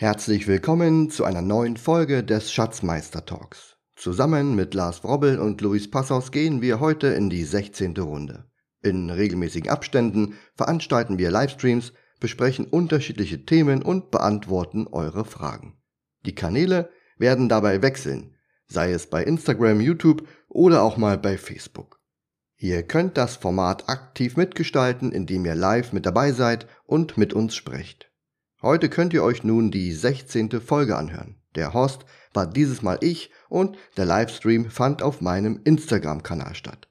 Herzlich willkommen zu einer neuen Folge des Schatzmeister Talks. Zusammen mit Lars Wrobbel und Luis Passaus gehen wir heute in die 16. Runde. In regelmäßigen Abständen veranstalten wir Livestreams, besprechen unterschiedliche Themen und beantworten eure Fragen. Die Kanäle werden dabei wechseln, sei es bei Instagram, YouTube oder auch mal bei Facebook. Ihr könnt das Format aktiv mitgestalten, indem ihr live mit dabei seid und mit uns sprecht. Heute könnt ihr euch nun die 16. Folge anhören. Der Host war dieses Mal ich und der Livestream fand auf meinem Instagram-Kanal statt.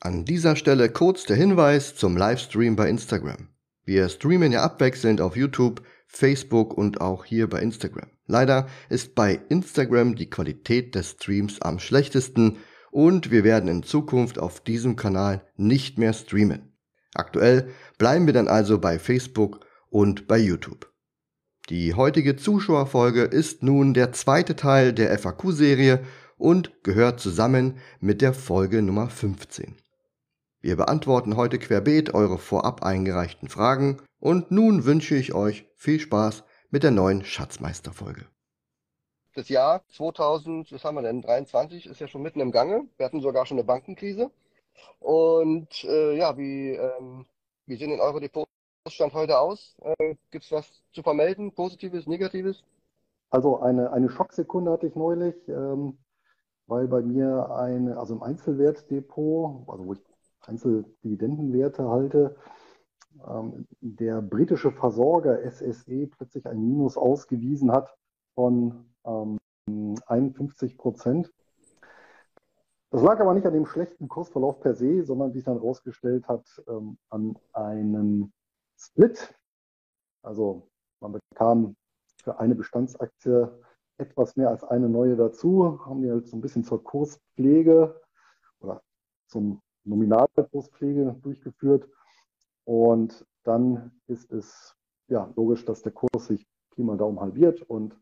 An dieser Stelle kurz der Hinweis zum Livestream bei Instagram. Wir streamen ja abwechselnd auf YouTube, Facebook und auch hier bei Instagram. Leider ist bei Instagram die Qualität des Streams am schlechtesten und wir werden in Zukunft auf diesem Kanal nicht mehr streamen. Aktuell bleiben wir dann also bei Facebook und bei YouTube. Die heutige Zuschauerfolge ist nun der zweite Teil der FAQ-Serie und gehört zusammen mit der Folge Nummer 15. Wir beantworten heute querbeet eure vorab eingereichten Fragen und nun wünsche ich euch viel Spaß mit der neuen Schatzmeister-Folge. Das Jahr 2000, was haben wir denn, 23 ist ja schon mitten im Gange. Wir hatten sogar schon eine Bankenkrise. Und äh, ja, wie, ähm, wie sehen denn eure Depots Stand heute aus? Äh, Gibt es was zu vermelden? Positives, Negatives? Also eine, eine Schocksekunde hatte ich neulich, ähm, weil bei mir eine, also im Einzelwertdepot, also wo ich Einzeldividendenwerte halte, ähm, der britische Versorger SSE plötzlich ein Minus ausgewiesen hat von ähm, 51 Prozent. Das lag aber nicht an dem schlechten Kursverlauf per se, sondern wie es dann herausgestellt hat, ähm, an einem Split. Also man bekam für eine Bestandsaktie etwas mehr als eine neue dazu, haben wir halt so ein bisschen zur Kurspflege oder zum Nominalkurspflege durchgeführt. Und dann ist es ja logisch, dass der Kurs sich Pi mal halbiert und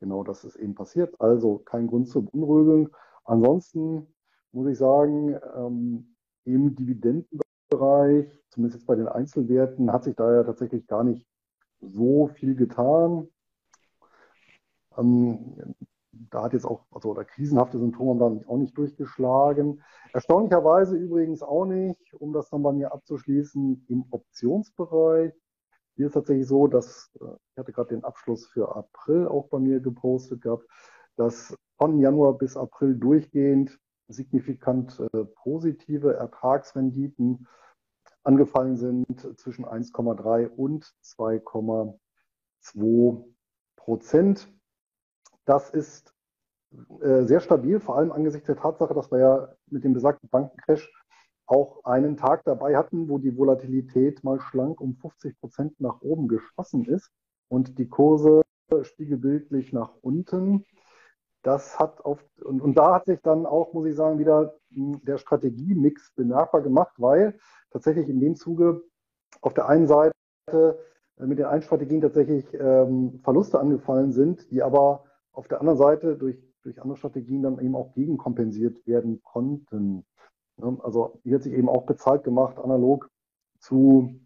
genau das ist eben passiert. Also kein Grund zur Beunruhigung. Ansonsten muss ich sagen, ähm, im Dividendenbereich Bereich, zumindest bei den Einzelwerten, hat sich da ja tatsächlich gar nicht so viel getan. Ähm, da hat jetzt auch, also oder krisenhafte Symptome haben da auch nicht durchgeschlagen. Erstaunlicherweise übrigens auch nicht, um das nochmal mir abzuschließen, im Optionsbereich. Hier ist tatsächlich so, dass, äh, ich hatte gerade den Abschluss für April auch bei mir gepostet gehabt, dass von Januar bis April durchgehend signifikant äh, positive Ertragsrenditen angefallen sind zwischen 1,3 und 2,2 Prozent. Das ist äh, sehr stabil, vor allem angesichts der Tatsache, dass wir ja mit dem besagten Bankencrash auch einen Tag dabei hatten, wo die Volatilität mal schlank um 50 Prozent nach oben geschossen ist und die Kurse spiegelbildlich nach unten das hat auf, und, und da hat sich dann auch, muss ich sagen, wieder hm, der Strategiemix bemerkbar gemacht, weil tatsächlich in dem Zuge auf der einen Seite äh, mit den einen Strategien tatsächlich ähm, Verluste angefallen sind, die aber auf der anderen Seite durch, durch andere Strategien dann eben auch gegenkompensiert werden konnten. Also hier hat sich eben auch bezahlt gemacht, analog zu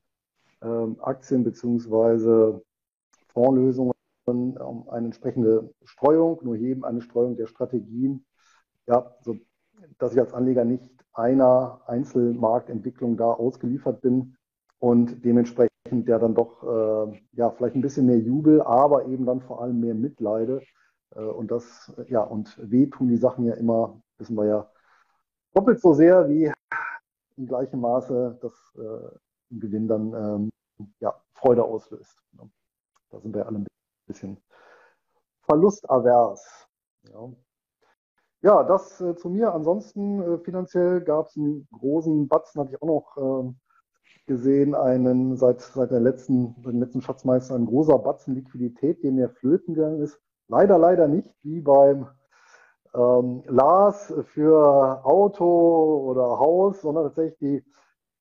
ähm, Aktien beziehungsweise Fondslösungen um eine entsprechende Streuung, nur eben eine Streuung der Strategien, ja, so, dass ich als Anleger nicht einer Einzelmarktentwicklung da ausgeliefert bin und dementsprechend ja dann doch äh, ja vielleicht ein bisschen mehr Jubel, aber eben dann vor allem mehr Mitleide äh, und das ja und weh die Sachen ja immer, wissen wir ja doppelt so sehr wie in gleichem Maße das äh, Gewinn dann ähm, ja Freude auslöst. Da sind wir alle ein bisschen verlustavers. Ja. Ja, das äh, zu mir. Ansonsten äh, finanziell gab es einen großen Batzen, hatte ich auch noch äh, gesehen, einen seit, seit der letzten, den letzten Schatzmeister, ein großer Batzen Liquidität, der mir flöten gegangen ist. Leider, leider nicht wie beim ähm, Lars für Auto oder Haus, sondern tatsächlich die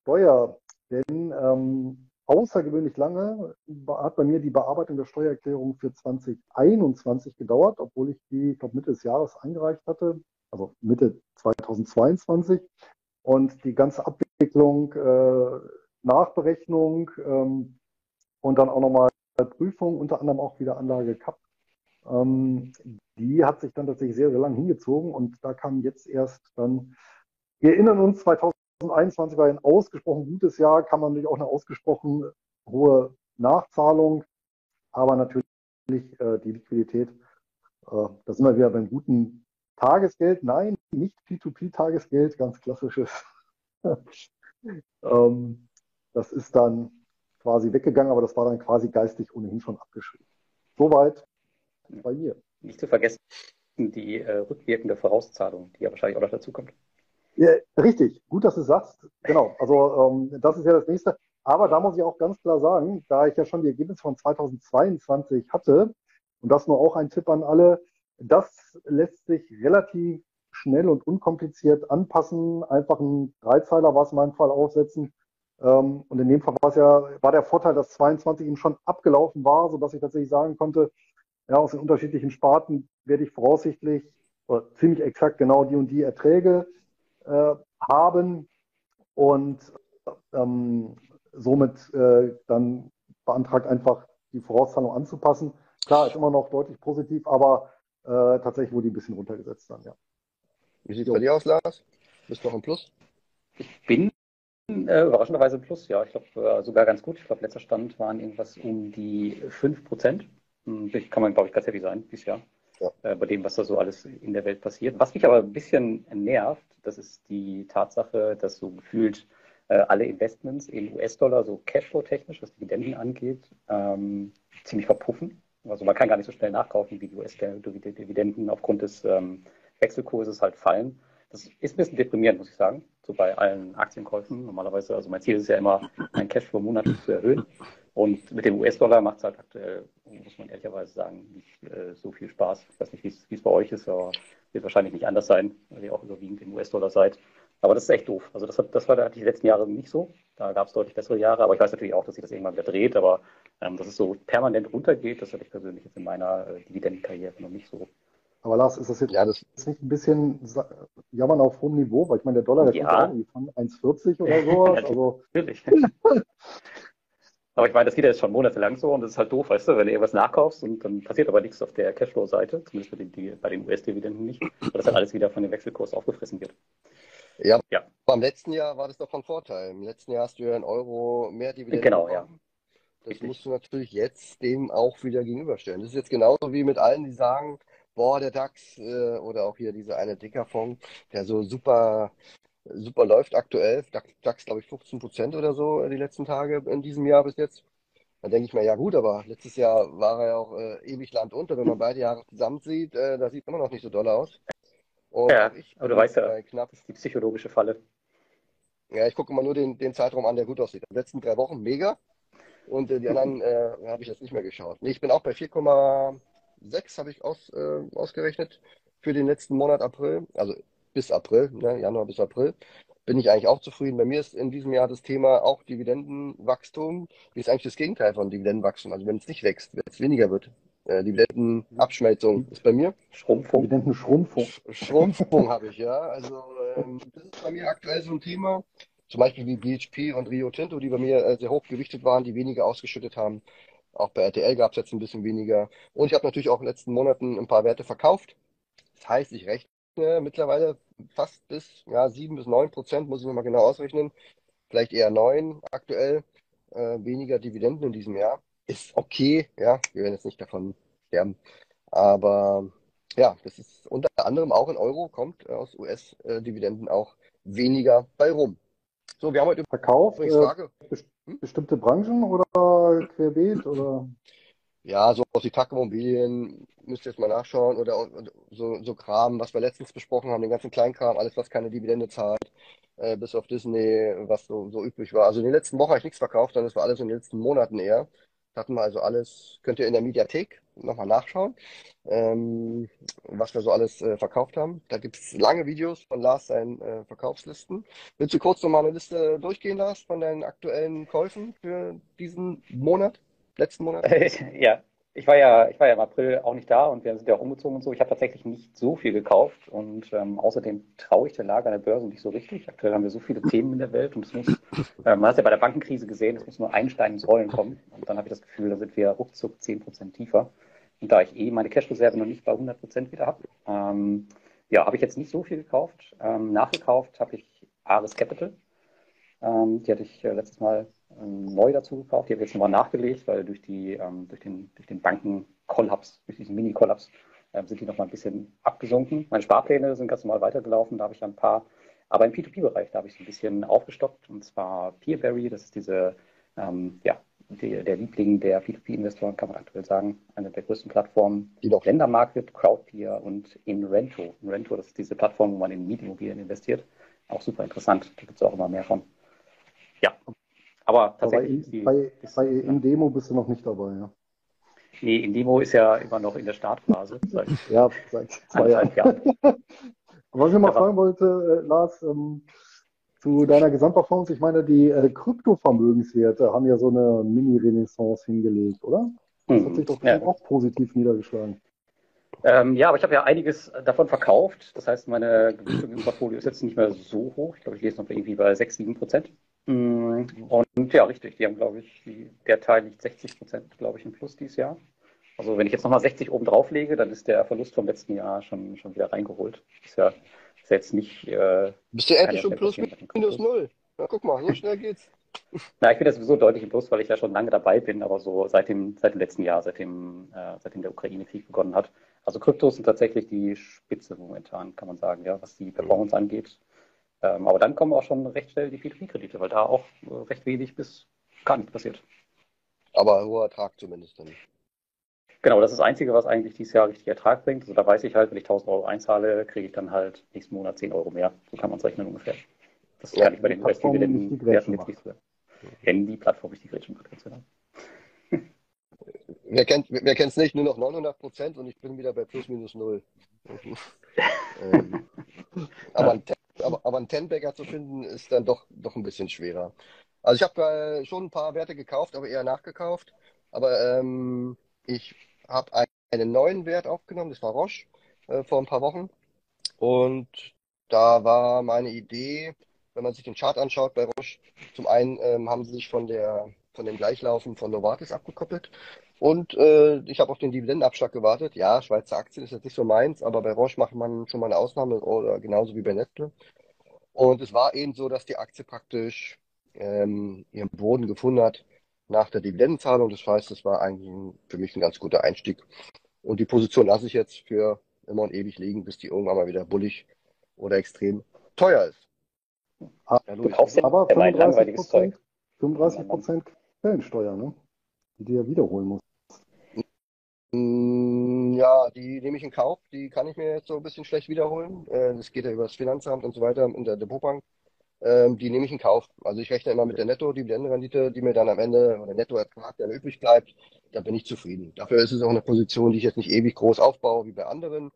Steuer. Denn ähm, außergewöhnlich lange hat bei mir die Bearbeitung der Steuererklärung für 2021 gedauert, obwohl ich die, ich glaube, Mitte des Jahres eingereicht hatte, also Mitte 2022. Und die ganze Abwicklung, äh, Nachberechnung ähm, und dann auch nochmal Prüfungen, unter anderem auch wieder Anlage Cup. Ähm, die hat sich dann tatsächlich sehr, sehr lang hingezogen und da kam jetzt erst dann, wir erinnern uns, 2021 war ein ausgesprochen gutes Jahr, kann man natürlich auch eine ausgesprochen hohe Nachzahlung, aber natürlich äh, die Liquidität, äh, da sind wir wieder beim guten Tagesgeld. Nein, nicht P2P-Tagesgeld, ganz klassisches. ähm, das ist dann quasi weggegangen, aber das war dann quasi geistig ohnehin schon abgeschrieben. Soweit bei mir. Nicht zu vergessen die äh, rückwirkende Vorauszahlung, die ja wahrscheinlich auch noch dazu kommt. Ja, richtig, gut, dass du sagst. Genau, also ähm, das ist ja das nächste. Aber da muss ich auch ganz klar sagen, da ich ja schon die Ergebnisse von 2022 hatte, und das nur auch ein Tipp an alle, das lässt sich relativ schnell und unkompliziert anpassen. Einfach einen Dreizeiler war es in meinem Fall aufsetzen. Ähm, und in dem Fall war es ja, war der Vorteil, dass 22 eben schon abgelaufen war, sodass ich tatsächlich sagen konnte, ja, aus den unterschiedlichen Sparten werde ich voraussichtlich ziemlich exakt genau die und die Erträge äh, haben und ähm, somit äh, dann beantragt einfach die Vorauszahlung anzupassen. Klar, ist immer noch deutlich positiv, aber äh, tatsächlich wurde die ein bisschen runtergesetzt dann, ja. Wie sieht es bei dir aus, Lars? Bist du noch im Plus? Ich bin äh, überraschenderweise im Plus, ja. Ich glaube äh, sogar ganz gut. Ich glaube, letzter Stand waren irgendwas um die 5 Prozent. Hm, kann man, glaube ich, ganz happy sein dieses Jahr. Ja. Äh, bei dem, was da so alles in der Welt passiert. Was mich aber ein bisschen nervt, das ist die Tatsache, dass so gefühlt äh, alle Investments in US-Dollar, so Cashflow-technisch, was Dividenden angeht, ähm, ziemlich verpuffen. Also man kann gar nicht so schnell nachkaufen, wie die US-Dividenden aufgrund des ähm, Wechselkurses halt fallen. Das ist ein bisschen deprimierend, muss ich sagen, so bei allen Aktienkäufen. Normalerweise, also mein Ziel ist ja immer, meinen Cashflow monatlich zu erhöhen. Und mit dem US-Dollar macht es halt aktuell, muss man ehrlicherweise sagen, nicht äh, so viel Spaß. Ich weiß nicht, wie es bei euch ist, aber wird wahrscheinlich nicht anders sein, weil ihr auch überwiegend im US-Dollar seid. Aber das ist echt doof. Also das, hat, das war da die letzten Jahre nicht so. Da gab es deutlich bessere Jahre, aber ich weiß natürlich auch, dass sich das irgendwann wieder dreht. Aber ähm, dass es so permanent runtergeht, das hatte ich persönlich jetzt in meiner äh, Dividendenkarriere noch nicht so. Aber Lars, ist das jetzt ja, das ist nicht ein bisschen jammern auf hohem Niveau? Weil ich meine, der Dollar, der ja. kommt auch von 1,40 oder so. also. Natürlich. aber ich meine, das geht ja jetzt schon monatelang so und das ist halt doof, weißt du, wenn du irgendwas nachkaufst und dann passiert aber nichts auf der Cashflow-Seite, zumindest bei den, bei den US-Dividenden nicht, weil das dann alles wieder von dem Wechselkurs aufgefressen wird. Ja, ja. Beim letzten Jahr war das doch von Vorteil. Im letzten Jahr hast du ja einen Euro mehr Dividende Genau, bekommen. ja. Das Richtig. musst du natürlich jetzt dem auch wieder gegenüberstellen. Das ist jetzt genauso wie mit allen, die sagen, boah, der DAX äh, oder auch hier dieser eine Dicker-Fonds, der so super, super läuft aktuell. DAX, DAX glaube ich, 15 Prozent oder so die letzten Tage in diesem Jahr bis jetzt. Dann denke ich mir, ja gut, aber letztes Jahr war er ja auch äh, ewig Land unter. Wenn man beide Jahre zusammen sieht, äh, da sieht immer noch nicht so doll aus. Und ja, aber du weißt ja, knapp, ist die psychologische Falle. Ja, ich gucke immer nur den, den Zeitraum an, der gut aussieht. Die letzten drei Wochen mega. Und äh, die anderen äh, habe ich jetzt nicht mehr geschaut. Nee, ich bin auch bei 4,6 habe ich aus, äh, ausgerechnet für den letzten Monat April. Also bis April, ne, Januar bis April. Bin ich eigentlich auch zufrieden. Bei mir ist in diesem Jahr das Thema auch Dividendenwachstum. Ist eigentlich das Gegenteil von Dividendenwachstum? Also wenn es nicht wächst, wenn es weniger wird. Äh, Dividendenabschmelzung ist bei mir. Schrumpfung. Dividendenschrumpfung. Schrumpfung habe ich, ja. Also ähm, das ist bei mir aktuell so ein Thema. Zum Beispiel wie BHP und Rio Tinto, die bei mir äh, sehr hoch gewichtet waren, die weniger ausgeschüttet haben. Auch bei RTL gab es jetzt ein bisschen weniger. Und ich habe natürlich auch in den letzten Monaten ein paar Werte verkauft. Das heißt, ich rechne mittlerweile fast bis ja, 7 bis 9 Prozent, muss ich nochmal genau ausrechnen. Vielleicht eher 9 aktuell. Äh, weniger Dividenden in diesem Jahr ist okay, ja, wir werden jetzt nicht davon sterben. Aber ja, das ist unter anderem auch in Euro, kommt äh, aus US-Dividenden auch weniger bei rum. So, wir haben heute Verkauf, äh, hm? bestimmte Branchen oder querbeet oder? Ja, so aus die Immobilien müsst ihr jetzt mal nachschauen oder so, so Kram, was wir letztens besprochen haben, den ganzen Kleinkram, alles, was keine Dividende zahlt, äh, bis auf Disney, was so, so üblich war. Also in den letzten Wochen habe ich nichts verkauft, sondern das war alles in den letzten Monaten eher. Hatten wir also alles, könnt ihr in der Mediathek nochmal nachschauen, ähm, was wir so alles äh, verkauft haben. Da gibt es lange Videos von Lars seinen äh, Verkaufslisten. Willst du kurz nochmal eine Liste durchgehen, Lars, von deinen aktuellen Käufen für diesen Monat, letzten Monat? ja, ich war ja, ich war ja im April auch nicht da und wir sind ja auch umgezogen und so. Ich habe tatsächlich nicht so viel gekauft und ähm, außerdem traue ich der Lage an der Börse nicht so richtig. Aktuell haben wir so viele Themen in der Welt und es muss, äh, man hat es ja bei der Bankenkrise gesehen, es muss nur ein Stein ins Rollen kommen und dann habe ich das Gefühl, da sind wir ruckzuck 10% tiefer. Und da ich eh meine Cash-Reserve noch nicht bei 100% wieder habe, ähm, ja, habe ich jetzt nicht so viel gekauft. Ähm, nachgekauft habe ich Ares Capital. Ähm, die hatte ich äh, letztes Mal neu dazu gekauft. Die habe ich jetzt nochmal nachgelegt, weil durch, die, ähm, durch den, durch den Bankenkollaps, durch diesen Mini-Kollaps, ähm, sind die nochmal ein bisschen abgesunken. Meine Sparpläne sind ganz normal weitergelaufen, da habe ich ein paar. Aber im P2P-Bereich, da habe ich so ein bisschen aufgestockt. Und zwar Peerberry, das ist diese, ähm, ja, die, der Liebling der P2P-Investoren, kann man aktuell sagen. Eine der größten Plattformen. Ländermarket, Crowdpeer und Inrento. Inrento, das ist diese Plattform, wo man in Mietimmobilien investiert. Auch super interessant. Da gibt es auch immer mehr von. Ja, aber tatsächlich. Aber bei, die, bei, bei Indemo bist du noch nicht dabei, ja. Nee, Indemo ist ja immer noch in der Startphase. Seit ja, seit zwei Jahren. Jahren. Was ich mal fragen wollte, äh, Lars, ähm, zu deiner Gesamtperformance, ich meine, die äh, Kryptovermögenswerte haben ja so eine Mini-Renaissance hingelegt, oder? Das mhm. hat sich doch ja. auch positiv niedergeschlagen. Ähm, ja, aber ich habe ja einiges davon verkauft. Das heißt, meine Gewichtung im Portfolio ist jetzt nicht mehr so hoch. Ich glaube, ich lese noch irgendwie bei 6, 7 Prozent. Mm, und ja, richtig, die haben, glaube ich, der Teil liegt 60 Prozent, glaube ich, im Plus dieses Jahr. Also wenn ich jetzt nochmal 60 oben drauf lege, dann ist der Verlust vom letzten Jahr schon, schon wieder reingeholt. Ist ja, ist jetzt nicht. Äh, Bist du endlich schon plus minus null? Na guck mal, so schnell geht's. Na, ich bin ja sowieso deutlich im Plus, weil ich ja schon lange dabei bin, aber so seit dem, seit dem letzten Jahr, seitdem, äh, seitdem der Ukraine-Krieg begonnen hat. Also Kryptos sind tatsächlich die Spitze momentan, kann man sagen, ja, was die Performance angeht. Ähm, aber dann kommen auch schon recht schnell die P2P-Kredite, weil da auch äh, recht wenig bis gar nichts passiert. Aber hoher Ertrag zumindest dann. Genau, das ist das Einzige, was eigentlich dieses Jahr richtig Ertrag bringt. Also da weiß ich halt, wenn ich 1000 Euro einzahle, kriege ich dann halt nächsten Monat 10 Euro mehr. So kann man es rechnen ungefähr. Das ja, kann ich bei den US-Dividenden-Werten jetzt nicht so. Wenn die Plattform nicht die Gretchen macht, ganz genau. Wer kennt wer es nicht? Nur noch 900 Prozent und ich bin wieder bei plus minus null. ähm, aber ein aber, aber einen Tenbagger zu finden, ist dann doch, doch ein bisschen schwerer. Also ich habe äh, schon ein paar Werte gekauft, aber eher nachgekauft. Aber ähm, ich habe einen neuen Wert aufgenommen, das war Roche, äh, vor ein paar Wochen. Und da war meine Idee, wenn man sich den Chart anschaut bei Roche, zum einen ähm, haben sie sich von der von dem Gleichlaufen von Novartis abgekoppelt. Und äh, ich habe auf den Dividendenabschlag gewartet. Ja, Schweizer Aktien ist jetzt nicht so meins, aber bei Roche macht man schon mal eine Ausnahme oder genauso wie bei Nestle. Und es war eben so, dass die Aktie praktisch ähm, ihren Boden gefunden hat nach der Dividendenzahlung. Das heißt, es war eigentlich ein, für mich ein ganz guter Einstieg. Und die Position lasse ich jetzt für immer und ewig liegen, bis die irgendwann mal wieder bullig oder extrem teuer ist. Ah, ja, du kaufst aber 35 Prozent, 35 Prozent Quellensteuer, ne? die du ja wiederholen musst. Mm, ja, die nehme ich in Kauf. Die kann ich mir jetzt so ein bisschen schlecht wiederholen. Äh, das geht ja über das Finanzamt und so weiter in der Depotbank. Ähm, die nehme ich in Kauf. Also ich rechne immer mit der Netto-Dividendenrendite, die mir dann am Ende, oder Nettoertrag, der übrig bleibt, da bin ich zufrieden. Dafür ist es auch eine Position, die ich jetzt nicht ewig groß aufbaue wie bei anderen.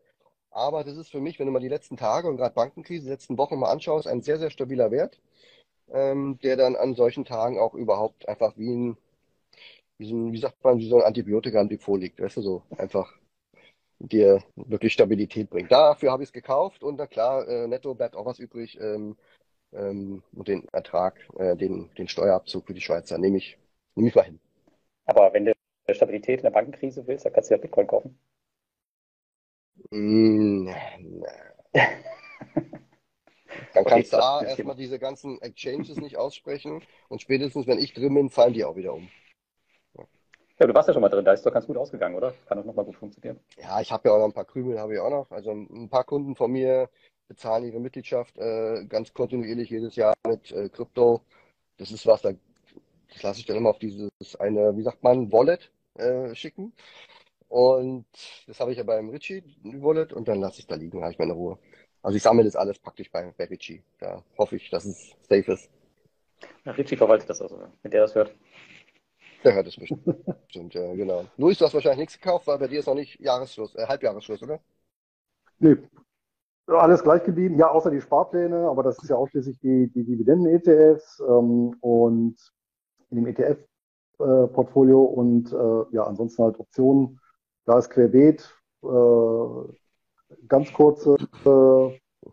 Aber das ist für mich, wenn du mal die letzten Tage und gerade Bankenkrise, die letzten Wochen mal anschaust, ein sehr, sehr stabiler Wert, ähm, der dann an solchen Tagen auch überhaupt einfach wie ein wie, so, wie sagt man, wie so ein Antibiotika im Depot liegt, weißt du, so einfach dir wirklich Stabilität bringt. Dafür habe ich es gekauft und na klar, äh, netto bleibt auch was übrig ähm, ähm, und den Ertrag, äh, den, den Steuerabzug für die Schweizer nehme ich, nehme ich mal hin. Aber wenn du Stabilität in der Bankenkrise willst, dann kannst du ja Bitcoin kaufen. Mm, Dann kannst du A, erstmal diese ganzen Exchanges nicht aussprechen und spätestens, wenn ich drin bin, fallen die auch wieder um. Ja, du warst ja schon mal drin, da ist doch ganz gut ausgegangen, oder? Kann doch nochmal gut funktionieren. Ja, ich habe ja auch noch ein paar Krümel, habe ich auch noch. Also ein paar Kunden von mir bezahlen ihre Mitgliedschaft äh, ganz kontinuierlich jedes Jahr mit äh, Krypto. Das ist was, da, das lasse ich dann immer auf dieses eine, wie sagt man, Wallet äh, schicken. Und das habe ich ja beim Richie, Wallet, und dann lasse ich da liegen, habe ich meine Ruhe. Also ich sammle das alles praktisch bei, bei Richie. Da hoffe ich, dass es safe ist. Ja, Richie verwaltet das also, wenn der das hört. Der hört es bestimmt. Stimmt, ja, genau. Luis, du hast wahrscheinlich nichts gekauft, weil bei dir ist noch nicht Jahresschluss, äh, Halbjahresschluss, oder? Nee. Alles gleich geblieben, ja, außer die Sparpläne, aber das ist ja ausschließlich die, die Dividenden-ETFs ähm, und in dem ETF Portfolio und ja, ansonsten halt Optionen. Da ist querbeet, ganz kurze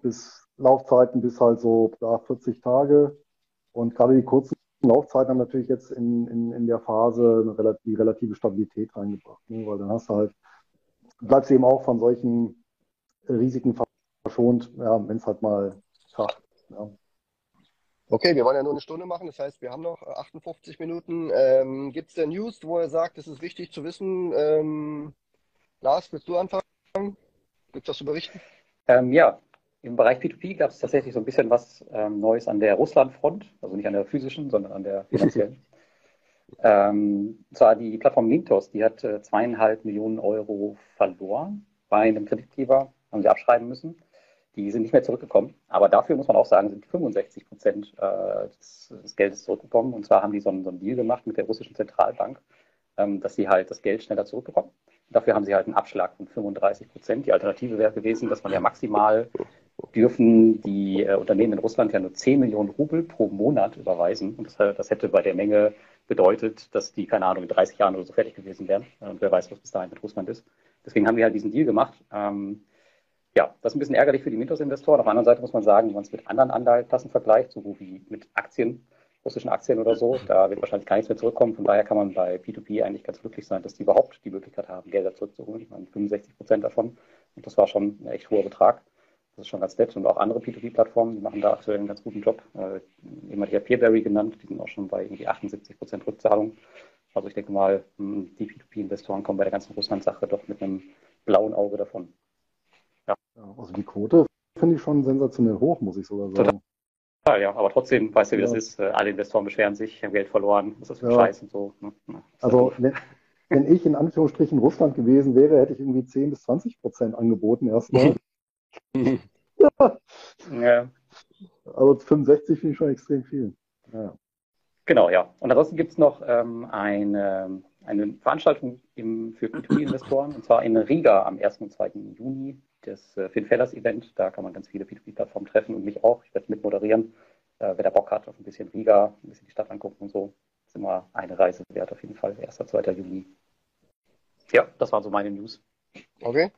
bis Laufzeiten bis halt so ja, 40 Tage. Und gerade die kurzen Laufzeiten haben natürlich jetzt in, in, in der Phase eine die relative Stabilität reingebracht. Ne? Weil dann hast du halt, bleibst du eben auch von solchen Risiken verschont, ja, wenn es halt mal kracht. Ja. Okay, wir wollen ja nur eine Stunde machen, das heißt, wir haben noch 58 Minuten. Ähm, Gibt es denn News, wo er sagt, es ist wichtig zu wissen? Ähm, Lars, willst du anfangen? Gibt es was zu berichten? Ähm, ja, im Bereich P2P gab es tatsächlich so ein bisschen was ähm, Neues an der Russland-Front, also nicht an der physischen, sondern an der finanziellen. ähm, zwar die Plattform Mintos, die hat äh, zweieinhalb Millionen Euro verloren bei einem Kreditgeber, haben sie abschreiben müssen. Die sind nicht mehr zurückgekommen. Aber dafür muss man auch sagen, sind 65 Prozent äh, des, des, Geldes zurückgekommen. Und zwar haben die so einen, so einen Deal gemacht mit der russischen Zentralbank, ähm, dass sie halt das Geld schneller zurückbekommen. Dafür haben sie halt einen Abschlag von 35 Prozent. Die Alternative wäre gewesen, dass man ja maximal dürfen die äh, Unternehmen in Russland ja nur 10 Millionen Rubel pro Monat überweisen. Und das, äh, das, hätte bei der Menge bedeutet, dass die, keine Ahnung, in 30 Jahren oder so fertig gewesen wären. Und wer weiß, was bis dahin mit Russland ist. Deswegen haben wir halt diesen Deal gemacht. Ähm, ja, das ist ein bisschen ärgerlich für die Mintos-Investoren. Auf der anderen Seite muss man sagen, wenn man es mit anderen Anleihenklassen vergleicht, so wie mit Aktien, russischen Aktien oder so, da wird wahrscheinlich gar nichts mehr zurückkommen. Von daher kann man bei P2P eigentlich ganz glücklich sein, dass die überhaupt die Möglichkeit haben, Gelder zurückzuholen. Ich meine, 65 Prozent davon. Und das war schon ein echt hoher Betrag. Das ist schon ganz nett. Und auch andere P2P-Plattformen, die machen da aktuell einen ganz guten Job. Äh, jemand hier Peerberry genannt, die sind auch schon bei irgendwie 78 Prozent Rückzahlung. Also ich denke mal, hm, die P2P-Investoren kommen bei der ganzen Russland-Sache doch mit einem blauen Auge davon. Ja. ja also die Quote finde ich schon sensationell hoch, muss ich sogar sagen. Total. Ja, aber trotzdem, weißt du, wie ja. das ist. Äh, alle Investoren beschweren sich, haben Geld verloren, was ist das für ja. Scheiß und so. Ne? Also, wenn, wenn ich in Anführungsstrichen Russland gewesen wäre, hätte ich irgendwie 10 bis 20 Prozent angeboten erstmal. ja. ja. Also 65 finde ich schon extrem viel. Ja. Genau, ja. Und ansonsten gibt es noch ähm, eine, eine Veranstaltung im, für P2P-Investoren, und zwar in Riga am 1. und 2. Juni, das äh, Finfellas-Event. Da kann man ganz viele P2P-Plattformen treffen und mich auch. Ich werde mit moderieren. Äh, wer da Bock hat auf ein bisschen Riga, ein bisschen die Stadt angucken und so, ist immer eine Reise wert auf jeden Fall. 1. und 2. Juni. Ja, das waren so meine News. Okay.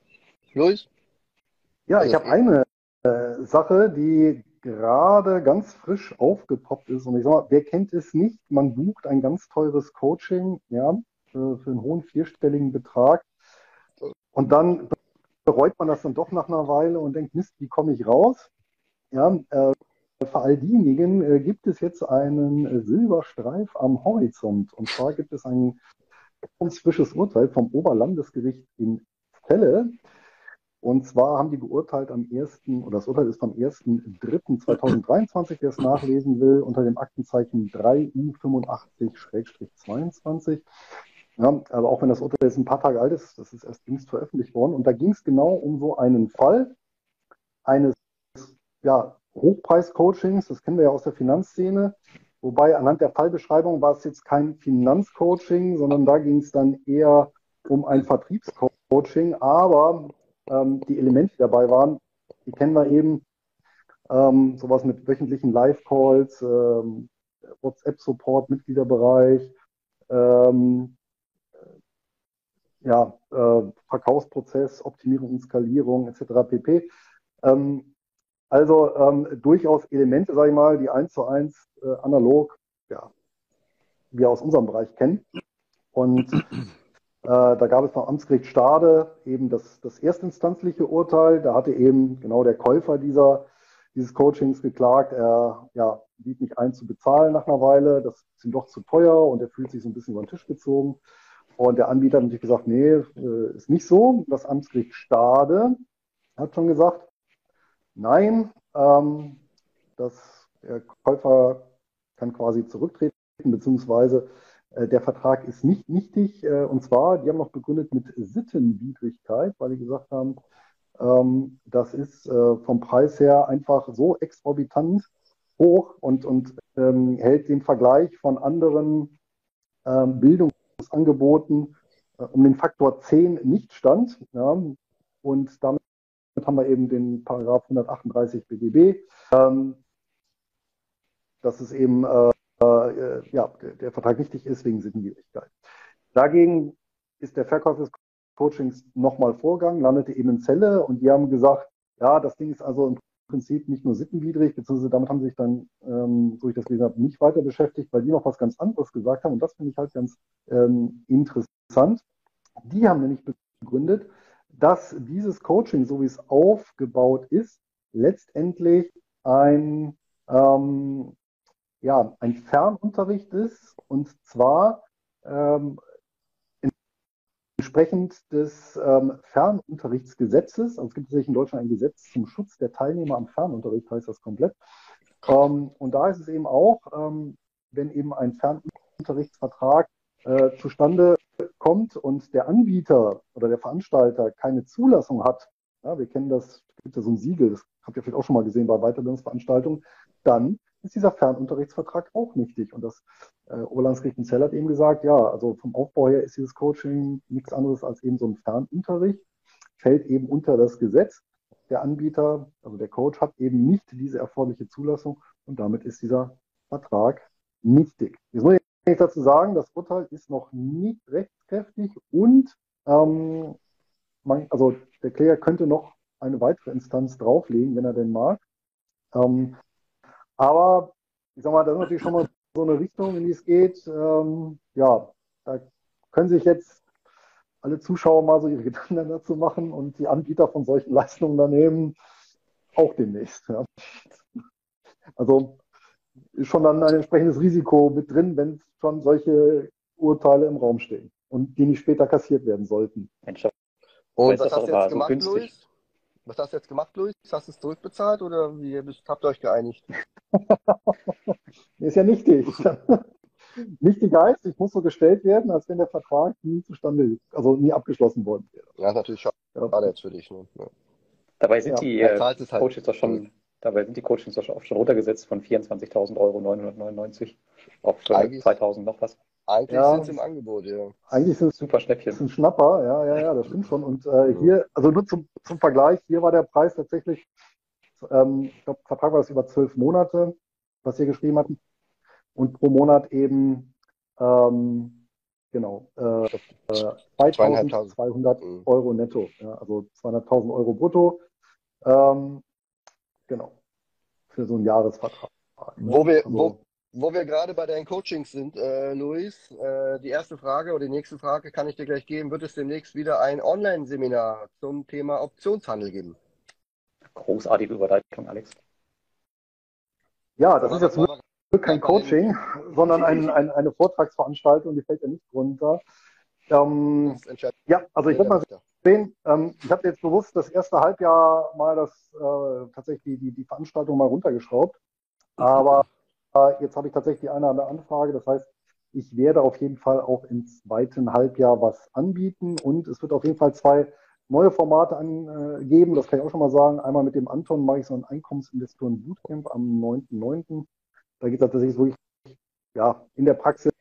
Luis? Ja, ich habe eine äh, Sache, die gerade ganz frisch aufgepoppt ist. Und ich sag mal, wer kennt es nicht? Man bucht ein ganz teures Coaching, ja, für, für einen hohen vierstelligen Betrag. Und dann bereut man das dann doch nach einer Weile und denkt, Mist, wie komme ich raus? Ja, äh, für all diejenigen äh, gibt es jetzt einen Silberstreif am Horizont. Und zwar gibt es ein ganz frisches Urteil vom Oberlandesgericht in Celle. Und zwar haben die geurteilt am 1. oder das Urteil ist vom 1.3.2023, wer es nachlesen will, unter dem Aktenzeichen 3U85-22. Ja, aber auch wenn das Urteil jetzt ein paar Tage alt ist, das ist erst jüngst veröffentlicht worden. Und da ging es genau um so einen Fall eines ja, Hochpreis-Coachings, das kennen wir ja aus der Finanzszene. Wobei anhand der Fallbeschreibung war es jetzt kein Finanzcoaching, sondern da ging es dann eher um ein Vertriebscoaching. Aber ähm, die Elemente, die dabei waren, die kennen wir eben. Ähm, sowas mit wöchentlichen Live-Calls, ähm, WhatsApp-Support, Mitgliederbereich, ähm, ja, äh, Verkaufsprozess, Optimierung und Skalierung etc. pp. Ähm, also ähm, durchaus Elemente, sage ich mal, die eins zu eins äh, analog, ja, wir aus unserem Bereich kennen. Und da gab es beim Amtsgericht Stade eben das, das erstinstanzliche Urteil. Da hatte eben genau der Käufer dieser, dieses Coachings geklagt, er ja, blieb nicht ein zu bezahlen nach einer Weile. Das ist ihm doch zu teuer und er fühlt sich so ein bisschen über den Tisch gezogen. Und der Anbieter hat natürlich gesagt, nee, äh, ist nicht so. Das Amtsgericht Stade hat schon gesagt, nein, ähm, das, der Käufer kann quasi zurücktreten, beziehungsweise äh, der Vertrag ist nicht nichtig, äh, und zwar, die haben noch begründet mit Sittenwidrigkeit, weil die gesagt haben, ähm, das ist äh, vom Preis her einfach so exorbitant hoch und, und ähm, hält den Vergleich von anderen ähm, Bildungsangeboten um den Faktor 10 nicht stand. Ja, und damit haben wir eben den Paragraph 138 BGB. das ist eben äh, ja, der Vertrag wichtig ist wegen Sittenwidrigkeit. Dagegen ist der Verkauf des Coachings nochmal vorgegangen, landete eben in Zelle und die haben gesagt, ja, das Ding ist also im Prinzip nicht nur sittenwidrig, beziehungsweise damit haben sie sich dann, ähm, so ich das gelesen habe, nicht weiter beschäftigt, weil die noch was ganz anderes gesagt haben und das finde ich halt ganz ähm, interessant. Die haben nämlich begründet, dass dieses Coaching, so wie es aufgebaut ist, letztendlich ein, ähm, ja, ein Fernunterricht ist und zwar ähm, entsprechend des ähm, Fernunterrichtsgesetzes, also es gibt tatsächlich in Deutschland ein Gesetz zum Schutz der Teilnehmer am Fernunterricht, heißt das komplett. Ähm, und da ist es eben auch, ähm, wenn eben ein Fernunterrichtsvertrag äh, zustande kommt und der Anbieter oder der Veranstalter keine Zulassung hat, ja, wir kennen das, gibt ja so ein Siegel, das habt ihr vielleicht auch schon mal gesehen bei Weiterbildungsveranstaltungen, dann ist dieser Fernunterrichtsvertrag auch nichtig. Und das äh, Oberlandesgericht Zell hat eben gesagt, ja, also vom Aufbau her ist dieses Coaching nichts anderes als eben so ein Fernunterricht, fällt eben unter das Gesetz. Der Anbieter, also der Coach, hat eben nicht diese erforderliche Zulassung und damit ist dieser Vertrag nichtig. Jetzt muss ich dazu sagen, das Urteil ist noch nicht rechtskräftig und ähm, man, also der Kläger könnte noch eine weitere Instanz drauflegen, wenn er denn mag. Ähm, aber ich sag mal, das ist natürlich schon mal so eine Richtung, in die es geht. Ähm, ja, da können sich jetzt alle Zuschauer mal so ihre Gedanken dazu machen und die Anbieter von solchen Leistungen daneben auch demnächst. Ja. Also ist schon dann ein entsprechendes Risiko mit drin, wenn schon solche Urteile im Raum stehen und die nicht später kassiert werden sollten. Mensch, und was hast du jetzt gemacht, so Luis? Was hast du jetzt gemacht, Luis? Hast du es zurückbezahlt oder wie habt ihr euch geeinigt? ist ja nichtig. nichtig heißt, ich muss so gestellt werden, als wenn der Vertrag nie zustande, also nie abgeschlossen worden wäre. Ja, natürlich schade ja. jetzt für dich. Ne? Ja. Dabei sind ja. die äh, halt Coaches doch schon, dabei sind die Coachings doch schon, schon runtergesetzt von 24.000 Euro 999 auf äh, 2000 noch was. Eigentlich ja, sind es im Angebot, ja. Eigentlich sind es super Schnäppchen. Ist ein Schnapper, ja, ja, ja, das stimmt schon. Und äh, hier, also nur zum, zum Vergleich, hier war der Preis tatsächlich, ähm, ich glaube, Vertrag war das über zwölf Monate, was wir geschrieben hatten. Und pro Monat eben, ähm, genau, äh, äh, 2200 mhm. Euro netto, ja, also 200.000 Euro brutto. Ähm, genau, für so einen Jahresvertrag. Wo wir, also, wo, wo wir gerade bei deinen Coachings sind, äh, Luis, äh, die erste Frage oder die nächste Frage kann ich dir gleich geben. Wird es demnächst wieder ein Online-Seminar zum Thema Optionshandel geben? Großartige Überleitung, Alex. Ja, das ist jetzt kein Coaching, sondern ein, ein, eine Vortragsveranstaltung, die fällt ja nicht runter. Ähm, ja, also ich würde mal sehen, ähm, ich habe jetzt bewusst das erste Halbjahr mal das äh, tatsächlich die, die Veranstaltung mal runtergeschraubt. Aber Jetzt habe ich tatsächlich die eine oder andere Anfrage. Das heißt, ich werde auf jeden Fall auch im zweiten Halbjahr was anbieten und es wird auf jeden Fall zwei neue Formate angeben. Das kann ich auch schon mal sagen. Einmal mit dem Anton mache ich so ein Einkommensinvestoren Bootcamp am 9.9. Da geht es tatsächlich wirklich ja, in der Praxis,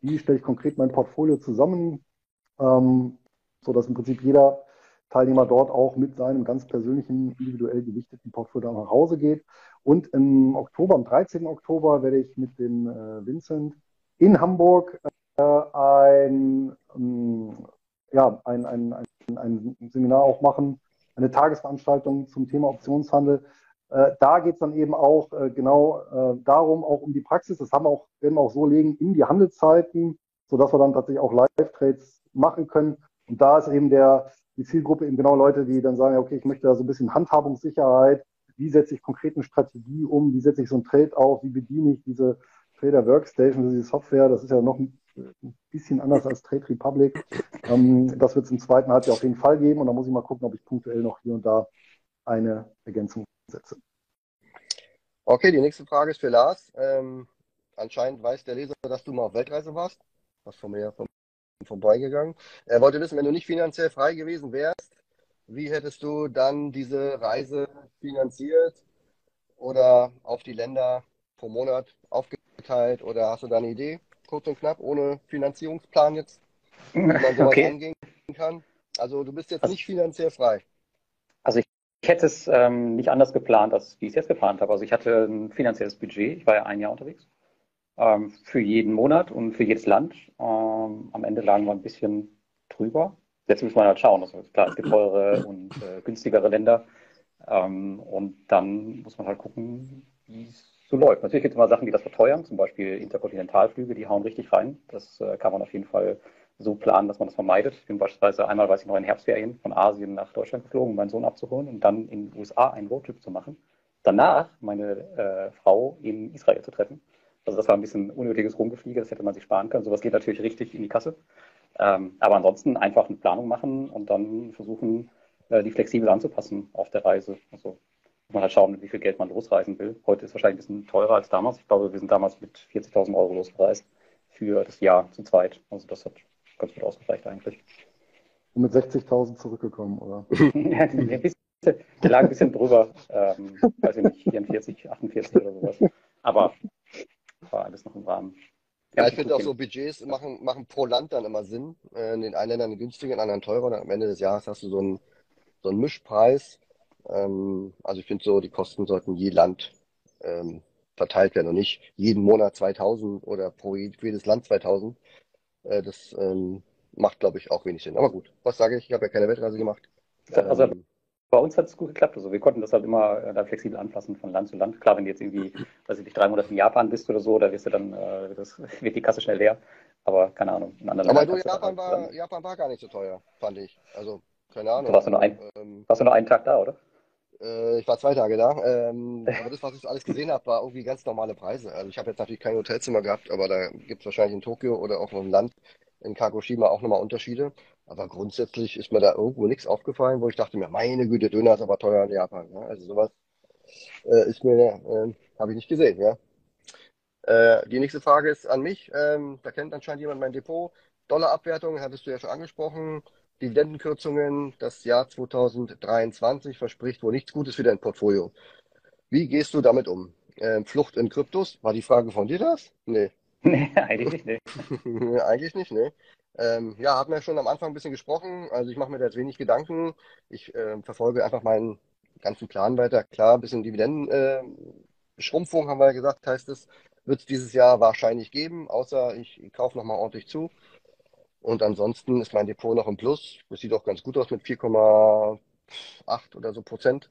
wie stelle ich konkret mein Portfolio zusammen, ähm, sodass im Prinzip jeder Teilnehmer dort auch mit seinem ganz persönlichen, individuell gewichteten Portfolio nach Hause geht. Und im Oktober, am 13. Oktober, werde ich mit dem äh, Vincent in Hamburg äh, ein, ähm, ja, ein, ein, ein, ein, Seminar auch machen, eine Tagesveranstaltung zum Thema Optionshandel. Äh, da geht es dann eben auch äh, genau äh, darum, auch um die Praxis. Das haben wir auch, werden wir auch so legen in die Handelszeiten, sodass wir dann tatsächlich auch Live-Trades machen können. Und da ist eben der, die Zielgruppe eben genau Leute, die dann sagen, okay, ich möchte da so ein bisschen Handhabungssicherheit, wie setze ich konkret eine Strategie um, wie setze ich so ein Trade auf, wie bediene ich diese Trader Workstation, diese Software, das ist ja noch ein bisschen anders als Trade Republic. Ähm, das wird es im zweiten Halbjahr auf jeden Fall geben und da muss ich mal gucken, ob ich punktuell noch hier und da eine Ergänzung setze. Okay, die nächste Frage ist für Lars. Ähm, anscheinend weiß der Leser, dass du mal auf Weltreise warst. Was von mir von, vorbeigegangen. Er wollte wissen, wenn du nicht finanziell frei gewesen wärst, wie hättest du dann diese Reise finanziert oder auf die Länder pro Monat aufgeteilt oder hast du da eine Idee, kurz und knapp, ohne Finanzierungsplan jetzt, wie man sowas okay. angehen kann? Also du bist jetzt also, nicht finanziell frei. Also ich, ich hätte es ähm, nicht anders geplant, als wie ich es jetzt geplant habe. Also ich hatte ein finanzielles Budget, ich war ja ein Jahr unterwegs ähm, für jeden Monat und für jedes Land. Ähm, am Ende lagen wir ein bisschen drüber. Jetzt muss man halt schauen. Also klar, es gibt teure und äh, günstigere Länder. Ähm, und dann muss man halt gucken, wie es so läuft. Natürlich gibt es immer Sachen, die das verteuern, zum Beispiel Interkontinentalflüge, die hauen richtig rein. Das äh, kann man auf jeden Fall so planen, dass man das vermeidet. Ich bin beispielsweise einmal, weiß ich noch, in Herbstferien von Asien nach Deutschland geflogen, um meinen Sohn abzuholen und dann in den USA einen Roadtrip zu machen. Danach meine äh, Frau in Israel zu treffen. Also das war ein bisschen unnötiges Rumgefliege, das hätte man sich sparen können. Sowas geht natürlich richtig in die Kasse. Ähm, aber ansonsten einfach eine Planung machen und dann versuchen, äh, die flexibel anzupassen auf der Reise. Also man halt schauen, wie viel Geld man losreisen will. Heute ist es wahrscheinlich ein bisschen teurer als damals. Ich glaube, wir sind damals mit 40.000 Euro losgereist für das Jahr zu zweit. Also das hat ganz gut ausgereicht eigentlich. Und mit 60.000 zurückgekommen, oder? ja, der, bisschen, der lag ein bisschen drüber. Ähm, weiß ich nicht, 44, 48 oder sowas. Aber war alles noch im Rahmen. Ja, ich finde auch so Budgets machen, machen pro Land dann immer Sinn. Äh, in den einen Ländern günstiger, in anderen teurer. Und am Ende des Jahres hast du so einen, so einen Mischpreis. Ähm, also ich finde so, die Kosten sollten je Land ähm, verteilt werden und nicht jeden Monat 2000 oder pro jedes Land 2000. Äh, das ähm, macht, glaube ich, auch wenig Sinn. Aber gut, was sage ich? Ich habe ja keine Weltreise gemacht. Also bei uns hat es gut geklappt. Also wir konnten das halt immer äh, flexibel anpassen von Land zu Land. Klar, wenn du jetzt irgendwie, weiß ich nicht, drei Monate in Japan bist oder so, da wirst du dann, äh, das wird die Kasse schnell leer. Aber keine Ahnung. In anderen Aber du, Japan war, Japan war gar nicht so teuer, fand ich. Also, keine Ahnung. Du warst, du nur, ein, ähm, warst du nur einen Tag da, oder? Äh, ich war zwei Tage da. Ähm, aber das, was ich alles gesehen habe, war irgendwie ganz normale Preise. Also ich habe jetzt natürlich kein Hotelzimmer gehabt, aber da gibt es wahrscheinlich in Tokio oder auch im Land in Kagoshima auch nochmal Unterschiede. Aber grundsätzlich ist mir da irgendwo nichts aufgefallen, wo ich dachte mir, meine Güte, Döner ist aber teuer in Japan. Ja? Also sowas äh, ist mir, äh, habe ich nicht gesehen, ja. Äh, die nächste Frage ist an mich. Ähm, da kennt anscheinend jemand mein Depot. Dollarabwertung, hattest du ja schon angesprochen. Dividendenkürzungen, das Jahr 2023 verspricht wohl nichts Gutes für dein Portfolio. Wie gehst du damit um? Ähm, Flucht in Kryptos, war die Frage von dir das? Nee. Nee, eigentlich nicht, nee. eigentlich nicht, nee. Ähm, ja, haben wir schon am Anfang ein bisschen gesprochen. Also ich mache mir da jetzt wenig Gedanken. Ich äh, verfolge einfach meinen ganzen Plan weiter. Klar, ein bisschen Dividendenschrumpfung, äh, haben wir ja gesagt, heißt es, wird es dieses Jahr wahrscheinlich geben, außer ich, ich kaufe nochmal ordentlich zu. Und ansonsten ist mein Depot noch im Plus. Das sieht auch ganz gut aus mit 4,8 oder so Prozent.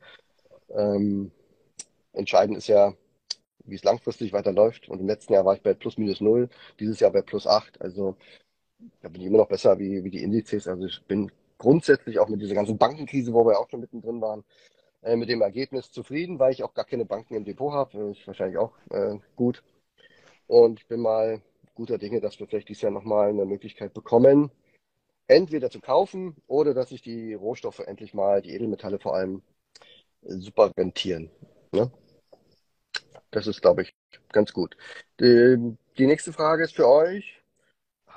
Ähm, entscheidend ist ja, wie es langfristig weiterläuft. Und im letzten Jahr war ich bei plus minus null, dieses Jahr bei plus acht. Also da bin ich immer noch besser wie, wie die Indizes. Also ich bin grundsätzlich auch mit dieser ganzen Bankenkrise, wo wir auch schon mittendrin waren, äh, mit dem Ergebnis zufrieden, weil ich auch gar keine Banken im Depot habe. Ist wahrscheinlich auch äh, gut. Und ich bin mal guter Dinge, dass wir vielleicht dieses Jahr nochmal eine Möglichkeit bekommen, entweder zu kaufen oder dass sich die Rohstoffe endlich mal, die Edelmetalle vor allem, super rentieren. Ne? Das ist, glaube ich, ganz gut. Die, die, nächste Frage ist für euch.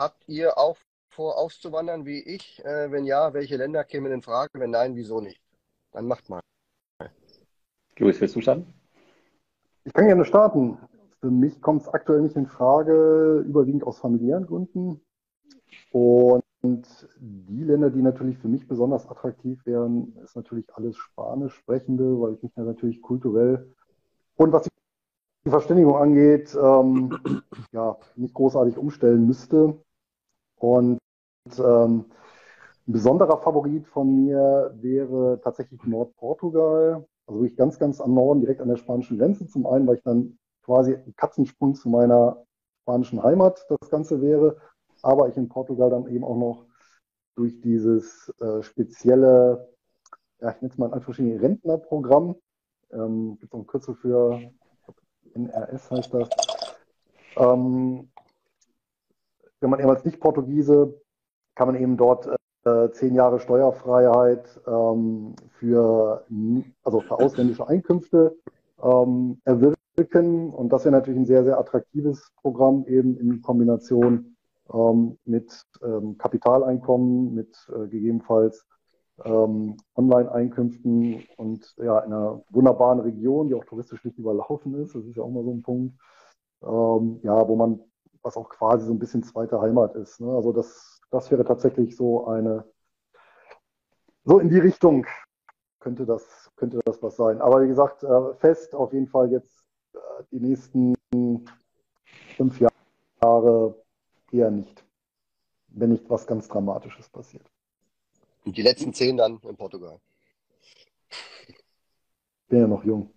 Habt ihr auch vor, auszuwandern wie ich? Äh, wenn ja, welche Länder kämen in Frage? Wenn nein, wieso nicht? Dann macht mal. Luis, willst du starten? Ich kann gerne starten. Für mich kommt es aktuell nicht in Frage, überwiegend aus familiären Gründen. Und die Länder, die natürlich für mich besonders attraktiv wären, ist natürlich alles Spanisch sprechende, weil ich mich ja natürlich kulturell und was die Verständigung angeht, ähm, ja, nicht großartig umstellen müsste. Und ähm, ein besonderer Favorit von mir wäre tatsächlich Nordportugal, also wirklich ganz, ganz am Norden, direkt an der spanischen Grenze. Zum einen, weil ich dann quasi ein Katzensprung zu meiner spanischen Heimat das Ganze wäre, aber ich in Portugal dann eben auch noch durch dieses äh, spezielle, ja, ich nenne es mal ein verschiedene Rentnerprogramm, ähm, gibt es auch ein Kürzel für NRS heißt das. Ähm, wenn man eben als Nicht-Portugiese kann man eben dort äh, zehn Jahre Steuerfreiheit ähm, für, also für ausländische Einkünfte ähm, erwirken. Und das wäre natürlich ein sehr, sehr attraktives Programm eben in Kombination ähm, mit ähm, Kapitaleinkommen, mit äh, gegebenenfalls ähm, Online-Einkünften und ja, in einer wunderbaren Region, die auch touristisch nicht überlaufen ist. Das ist ja auch mal so ein Punkt. Ähm, ja, wo man, was auch quasi so ein bisschen zweite Heimat ist. Ne? Also das, das wäre tatsächlich so eine, so in die Richtung könnte das, könnte das was sein. Aber wie gesagt, äh, fest auf jeden Fall jetzt die nächsten fünf Jahre eher nicht. Wenn nicht was ganz Dramatisches passiert. Und die letzten zehn dann in Portugal. Bin ja noch jung.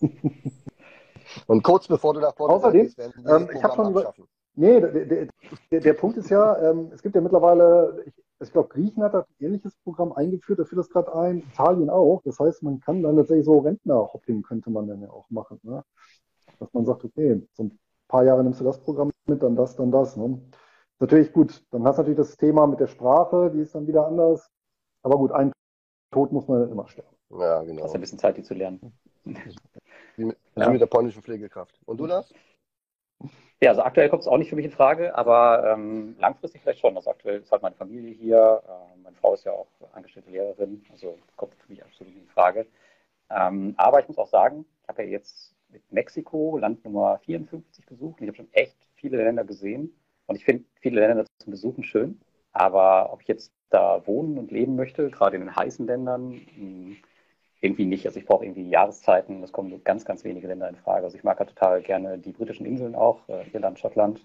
Und kurz bevor du Portugal Außerdem, gehst, werden ähm, ich habe schon über, Nee, der, der, der, Punkt ist ja, ähm, es gibt ja mittlerweile, ich, ich glaube, Griechenland hat ein ähnliches Programm eingeführt, da führt das gerade ein, Italien auch. Das heißt, man kann dann tatsächlich so Rentner-Hopping könnte man dann ja auch machen. Ne? Dass man sagt, okay, so ein paar Jahre nimmst du das Programm mit, dann das, dann das. Ne? Natürlich gut, dann hast du natürlich das Thema mit der Sprache, die ist dann wieder anders. Aber gut, ein Tod muss man immer sterben. Ja, genau. Hast ein bisschen Zeit, die zu lernen. Wie mit, ja. wie mit der polnischen Pflegekraft. Und du, Lars? Ja, also aktuell kommt es auch nicht für mich in Frage, aber ähm, langfristig vielleicht schon. Also aktuell ist halt meine Familie hier. Äh, meine Frau ist ja auch angestellte Lehrerin, also kommt für mich absolut nicht in Frage. Ähm, aber ich muss auch sagen, ich habe ja jetzt mit Mexiko Land Nummer 54 besucht und ich habe schon echt viele Länder gesehen. Und ich finde viele Länder zum Besuchen schön. Aber ob ich jetzt da wohnen und leben möchte, gerade in den heißen Ländern, hm, irgendwie nicht. Also ich brauche irgendwie Jahreszeiten. Es kommen ganz, ganz wenige Länder in Frage. Also ich mag ja total gerne die britischen Inseln auch, äh, Irland, Schottland,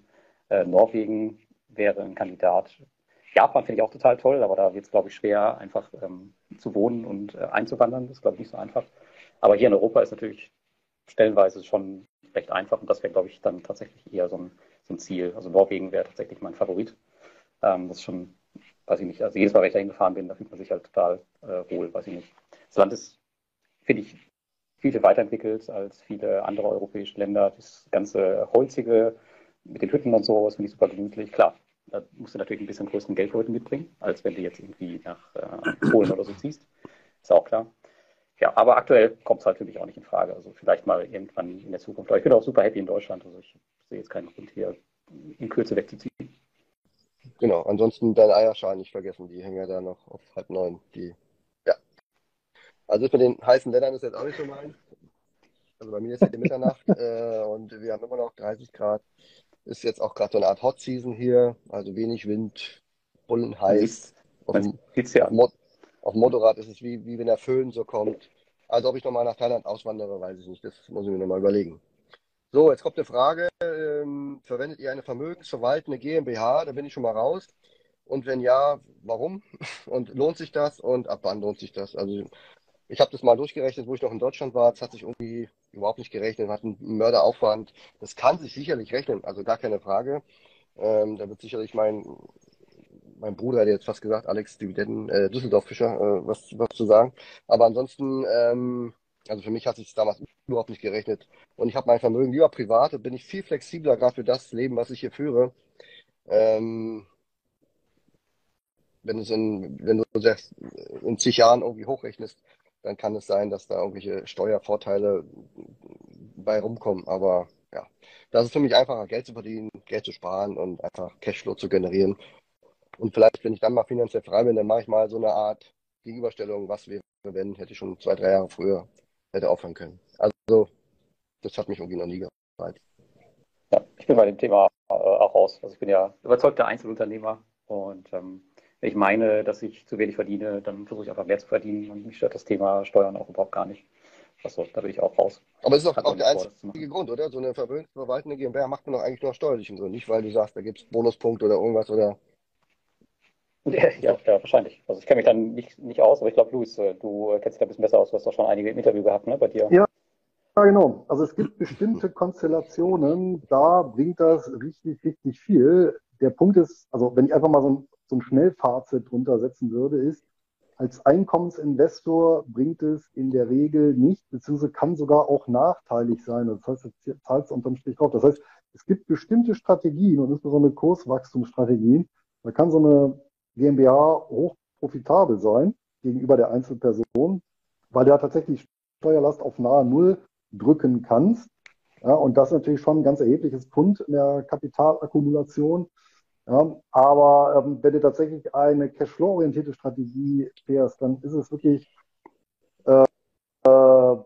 äh, Norwegen wäre ein Kandidat. Japan finde ich auch total toll, aber da wird es, glaube ich, schwer, einfach ähm, zu wohnen und äh, einzuwandern. Das ist, glaube ich, nicht so einfach. Aber hier in Europa ist natürlich stellenweise schon recht einfach und das wäre, glaube ich, dann tatsächlich eher so ein, so ein Ziel. Also Norwegen wäre tatsächlich mein Favorit. Ähm, das ist schon, weiß ich nicht, also jedes Mal, wenn ich da hingefahren bin, da fühlt man sich halt total äh, wohl, weiß ich nicht. Das Land ist finde ich, viel weiterentwickelt als viele andere europäische Länder. Das ganze Holzige mit den Hütten und so, das finde ich super gemütlich. Klar, da musst du natürlich ein bisschen größeren Geldbeutel mitbringen, als wenn du jetzt irgendwie nach äh, Polen oder so ziehst. Ist auch klar. Ja, aber aktuell kommt es halt für mich auch nicht in Frage. Also vielleicht mal irgendwann in der Zukunft. Aber ich bin auch super happy in Deutschland. Also ich sehe jetzt keinen Grund hier in Kürze wegzuziehen. Genau, ansonsten deine Eierschalen nicht vergessen, die hängen ja da noch auf halb neun, die also mit den heißen Ländern ist jetzt auch nicht so meins. Also bei mir ist ja die Mitternacht äh, und wir haben immer noch 30 Grad. Ist jetzt auch gerade so eine Art Hot Season hier, also wenig Wind, bullen heiß. Auf ja. Mod, auf Motorrad ist es wie, wie wenn der Föhn so kommt. Also ob ich nochmal nach Thailand auswandere, weiß ich nicht. Das muss ich mir nochmal überlegen. So, jetzt kommt eine Frage. Ähm, verwendet ihr eine vermögensverwaltende GmbH? Da bin ich schon mal raus. Und wenn ja, warum? Und lohnt sich das? Und ab wann lohnt sich das? Also ich habe das mal durchgerechnet, wo ich noch in Deutschland war. Das hat sich irgendwie überhaupt nicht gerechnet, hat einen Mörderaufwand. Das kann sich sicherlich rechnen, also gar keine Frage. Ähm, da wird sicherlich mein, mein Bruder, der jetzt fast gesagt, Alex Dividenden, äh, Düsseldorf-Fischer, äh, was, was zu sagen. Aber ansonsten, ähm, also für mich hat sich damals überhaupt nicht gerechnet. Und ich habe mein Vermögen lieber privat, bin ich viel flexibler, gerade für das Leben, was ich hier führe. Ähm, wenn, es in, wenn du in zig Jahren irgendwie hochrechnest, dann kann es sein, dass da irgendwelche Steuervorteile bei rumkommen. Aber ja, das ist für mich einfacher, Geld zu verdienen, Geld zu sparen und einfach Cashflow zu generieren. Und vielleicht, wenn ich dann mal finanziell frei bin, dann mache ich mal so eine Art Gegenüberstellung, was wäre, wenn, hätte ich schon zwei, drei Jahre früher hätte aufhören können. Also, das hat mich irgendwie noch nie gereizt. Ja, ich bin bei dem Thema äh, auch raus. Also ich bin ja überzeugter Einzelunternehmer und ähm, wenn ich meine, dass ich zu wenig verdiene, dann versuche ich einfach mehr zu verdienen und mich stört das Thema Steuern auch überhaupt gar nicht. Achso, da bin ich auch raus. Aber es ist auch, auch der einzige Grund, oder? So eine verwaltende GmbH macht man doch eigentlich nur aus steuerlichen Gründen. Nicht, weil du sagst, da gibt es Bonuspunkte oder irgendwas, oder? Ja, ja, ja, wahrscheinlich. Also ich kenne mich dann nicht, nicht aus, aber ich glaube, Luis, äh, du kennst dich da ein bisschen besser aus. Du hast doch schon einige im Interview gehabt, ne, bei dir. Ja, ja, genau. Also es gibt bestimmte Konstellationen, da bringt das richtig, richtig viel. Der Punkt ist, also wenn ich einfach mal so ein so ein Schnellfazit drunter setzen würde, ist, als Einkommensinvestor bringt es in der Regel nicht, beziehungsweise kann sogar auch nachteilig sein. Das heißt, du zahlst unterm Strich drauf. Das heißt, es gibt bestimmte Strategien und insbesondere Kurswachstumsstrategien. Da kann so eine GmbH hoch profitabel sein gegenüber der Einzelperson, weil du ja tatsächlich Steuerlast auf nahe Null drücken kannst. Ja, und das ist natürlich schon ein ganz erhebliches Pfund in der Kapitalakkumulation. Ja, aber ähm, wenn du tatsächlich eine Cashflow-orientierte Strategie fährst, dann ist es wirklich äh, äh,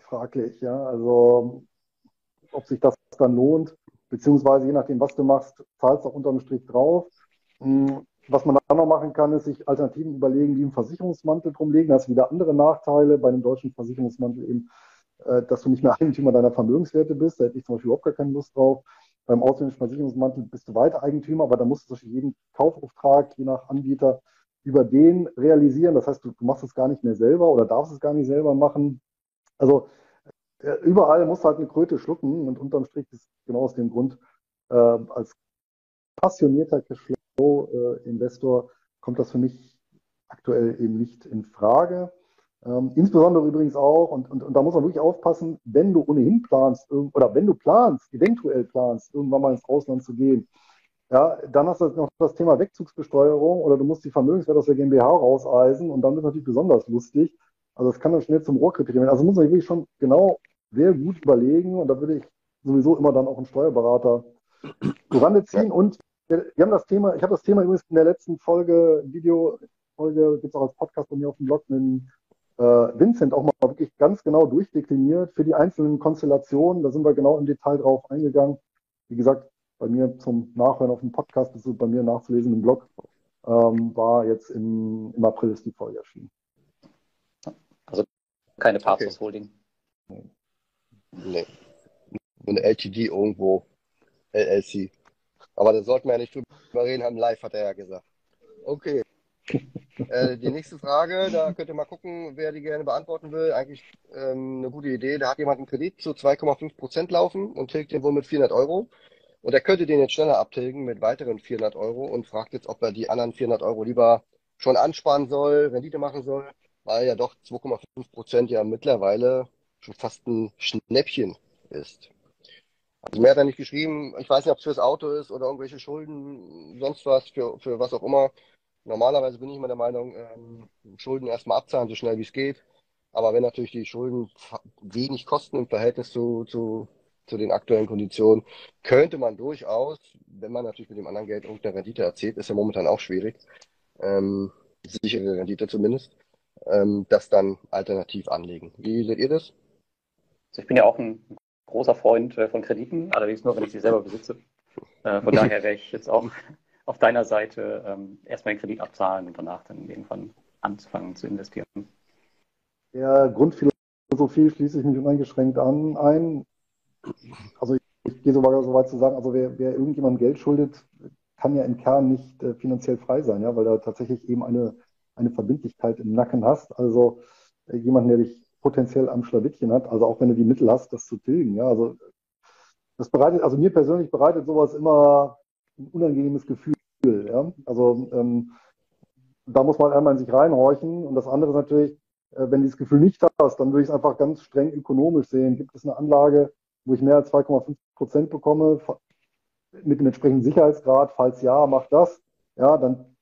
fraglich. Ja? Also ob sich das dann lohnt, beziehungsweise je nachdem, was du machst, zahlst du auch unterm Strich drauf. Hm, was man dann noch machen kann, ist sich Alternativen überlegen, die im Versicherungsmantel drumlegen. Da hast du wieder andere Nachteile bei einem deutschen Versicherungsmantel eben äh, dass du nicht mehr Eigentümer deiner Vermögenswerte bist. Da hätte ich zum Beispiel überhaupt gar keine Lust drauf. Beim ausländischen Versicherungsmantel bist du weiter Eigentümer, aber da musst du jeden Kaufauftrag, je nach Anbieter, über den realisieren. Das heißt, du, machst es gar nicht mehr selber oder darfst es gar nicht selber machen. Also äh, überall musst du halt eine Kröte schlucken und unterm Strich ist genau aus dem Grund, äh, als passionierter Cashflow-Investor äh, kommt das für mich aktuell eben nicht in Frage. Ähm, insbesondere übrigens auch, und, und, und da muss man wirklich aufpassen, wenn du ohnehin planst, oder wenn du planst, eventuell planst, irgendwann mal ins Ausland zu gehen, ja, dann hast du noch das Thema Wegzugsbesteuerung oder du musst die Vermögenswerte aus der GmbH rauseisen und dann wird es natürlich besonders lustig. Also das kann dann schnell zum Rohrkriterium werden. Also muss man wirklich schon genau sehr gut überlegen und da würde ich sowieso immer dann auch einen Steuerberater zurande ziehen. Und wir haben das Thema, ich habe das Thema übrigens in der letzten Folge, Videofolge, gibt es auch als Podcast bei mir auf dem Blog, mit Vincent auch mal wirklich ganz genau durchdekliniert für die einzelnen Konstellationen. Da sind wir genau im Detail drauf eingegangen. Wie gesagt, bei mir zum Nachhören auf dem Podcast, das ist bei mir nachzulesen im Blog, ähm, war jetzt im, im April ist die Folge erschienen. Also keine Partners okay. Holding. Nee. Eine LTD irgendwo. LLC. Aber da sollten wir ja nicht drüber reden haben. Live hat er ja gesagt. Okay. Äh, die nächste Frage, da könnt ihr mal gucken, wer die gerne beantworten will. Eigentlich ähm, eine gute Idee. Da hat jemand einen Kredit zu 2,5 Prozent laufen und tilgt den wohl mit 400 Euro. Und er könnte den jetzt schneller abtilgen mit weiteren 400 Euro und fragt jetzt, ob er die anderen 400 Euro lieber schon ansparen soll, Rendite machen soll, weil ja doch 2,5 Prozent ja mittlerweile schon fast ein Schnäppchen ist. Also mehr hat er nicht geschrieben. Ich weiß nicht, ob es fürs Auto ist oder irgendwelche Schulden, sonst was, für, für was auch immer. Normalerweise bin ich immer der Meinung, ähm, Schulden erstmal abzahlen, so schnell wie es geht. Aber wenn natürlich die Schulden wenig kosten im Verhältnis zu, zu zu den aktuellen Konditionen, könnte man durchaus, wenn man natürlich mit dem anderen Geld irgendeine Rendite erzielt, ist ja momentan auch schwierig, ähm, sichere Rendite zumindest, ähm, das dann alternativ anlegen. Wie seht ihr das? Also ich bin ja auch ein großer Freund äh, von Krediten, allerdings nur, wenn ich sie selber besitze. Äh, von daher wäre ich jetzt auch auf deiner Seite ähm, erstmal den Kredit abzahlen und danach dann irgendwann anzufangen zu investieren. Der Grundphilosophie schließe ich mich uneingeschränkt an ein also ich, ich gehe so weit zu sagen, also wer, wer irgendjemandem Geld schuldet, kann ja im Kern nicht äh, finanziell frei sein, ja, weil da tatsächlich eben eine, eine Verbindlichkeit im Nacken hast. Also äh, jemand, der dich potenziell am Schlawittchen hat, also auch wenn du die Mittel hast, das zu tilgen. Ja, also das bereitet, also mir persönlich bereitet sowas immer ein unangenehmes Gefühl. Ja? Also ähm, da muss man einmal in sich reinhorchen. Und das andere ist natürlich, äh, wenn du das Gefühl nicht hast, dann würde ich es einfach ganz streng ökonomisch sehen. Gibt es eine Anlage, wo ich mehr als 2,5 Prozent bekomme, mit dem entsprechenden Sicherheitsgrad, falls ja, mach das, ja, dann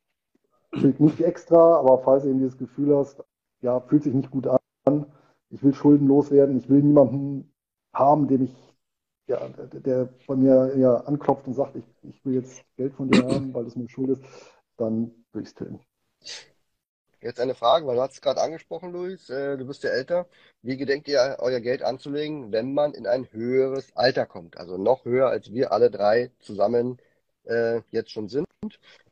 gilt nicht extra, aber falls du eben dieses Gefühl hast, ja, fühlt sich nicht gut an, ich will schuldenlos werden, ich will niemanden haben, dem ich, der, der bei mir ja anklopft und sagt, ich, ich will jetzt Geld von dir haben, weil das mir schuld ist, dann würde ich es tilgen. Jetzt eine Frage, weil du hast es gerade angesprochen, Luis, äh, du bist ja älter. Wie gedenkt ihr, euer Geld anzulegen, wenn man in ein höheres Alter kommt? Also noch höher, als wir alle drei zusammen äh, jetzt schon sind.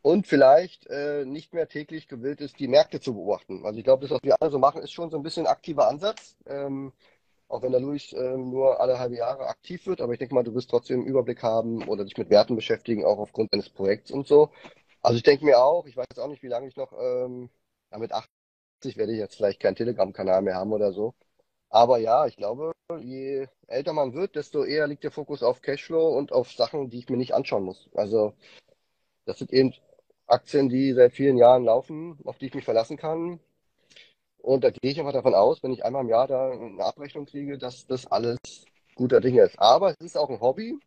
Und vielleicht äh, nicht mehr täglich gewillt ist, die Märkte zu beobachten. Also ich glaube, das, was wir alle so machen, ist schon so ein bisschen ein aktiver Ansatz. Ähm, auch wenn der Luis äh, nur alle halbe Jahre aktiv wird, aber ich denke mal, du wirst trotzdem einen Überblick haben oder dich mit Werten beschäftigen, auch aufgrund deines Projekts und so. Also ich denke mir auch, ich weiß auch nicht, wie lange ich noch ähm, ja, mit 80 werde ich jetzt vielleicht keinen Telegram-Kanal mehr haben oder so. Aber ja, ich glaube, je älter man wird, desto eher liegt der Fokus auf Cashflow und auf Sachen, die ich mir nicht anschauen muss. Also das sind eben Aktien, die seit vielen Jahren laufen, auf die ich mich verlassen kann. Und da gehe ich einfach davon aus, wenn ich einmal im Jahr da eine Abrechnung kriege, dass das alles guter Dinge ist. Aber es ist auch ein Hobby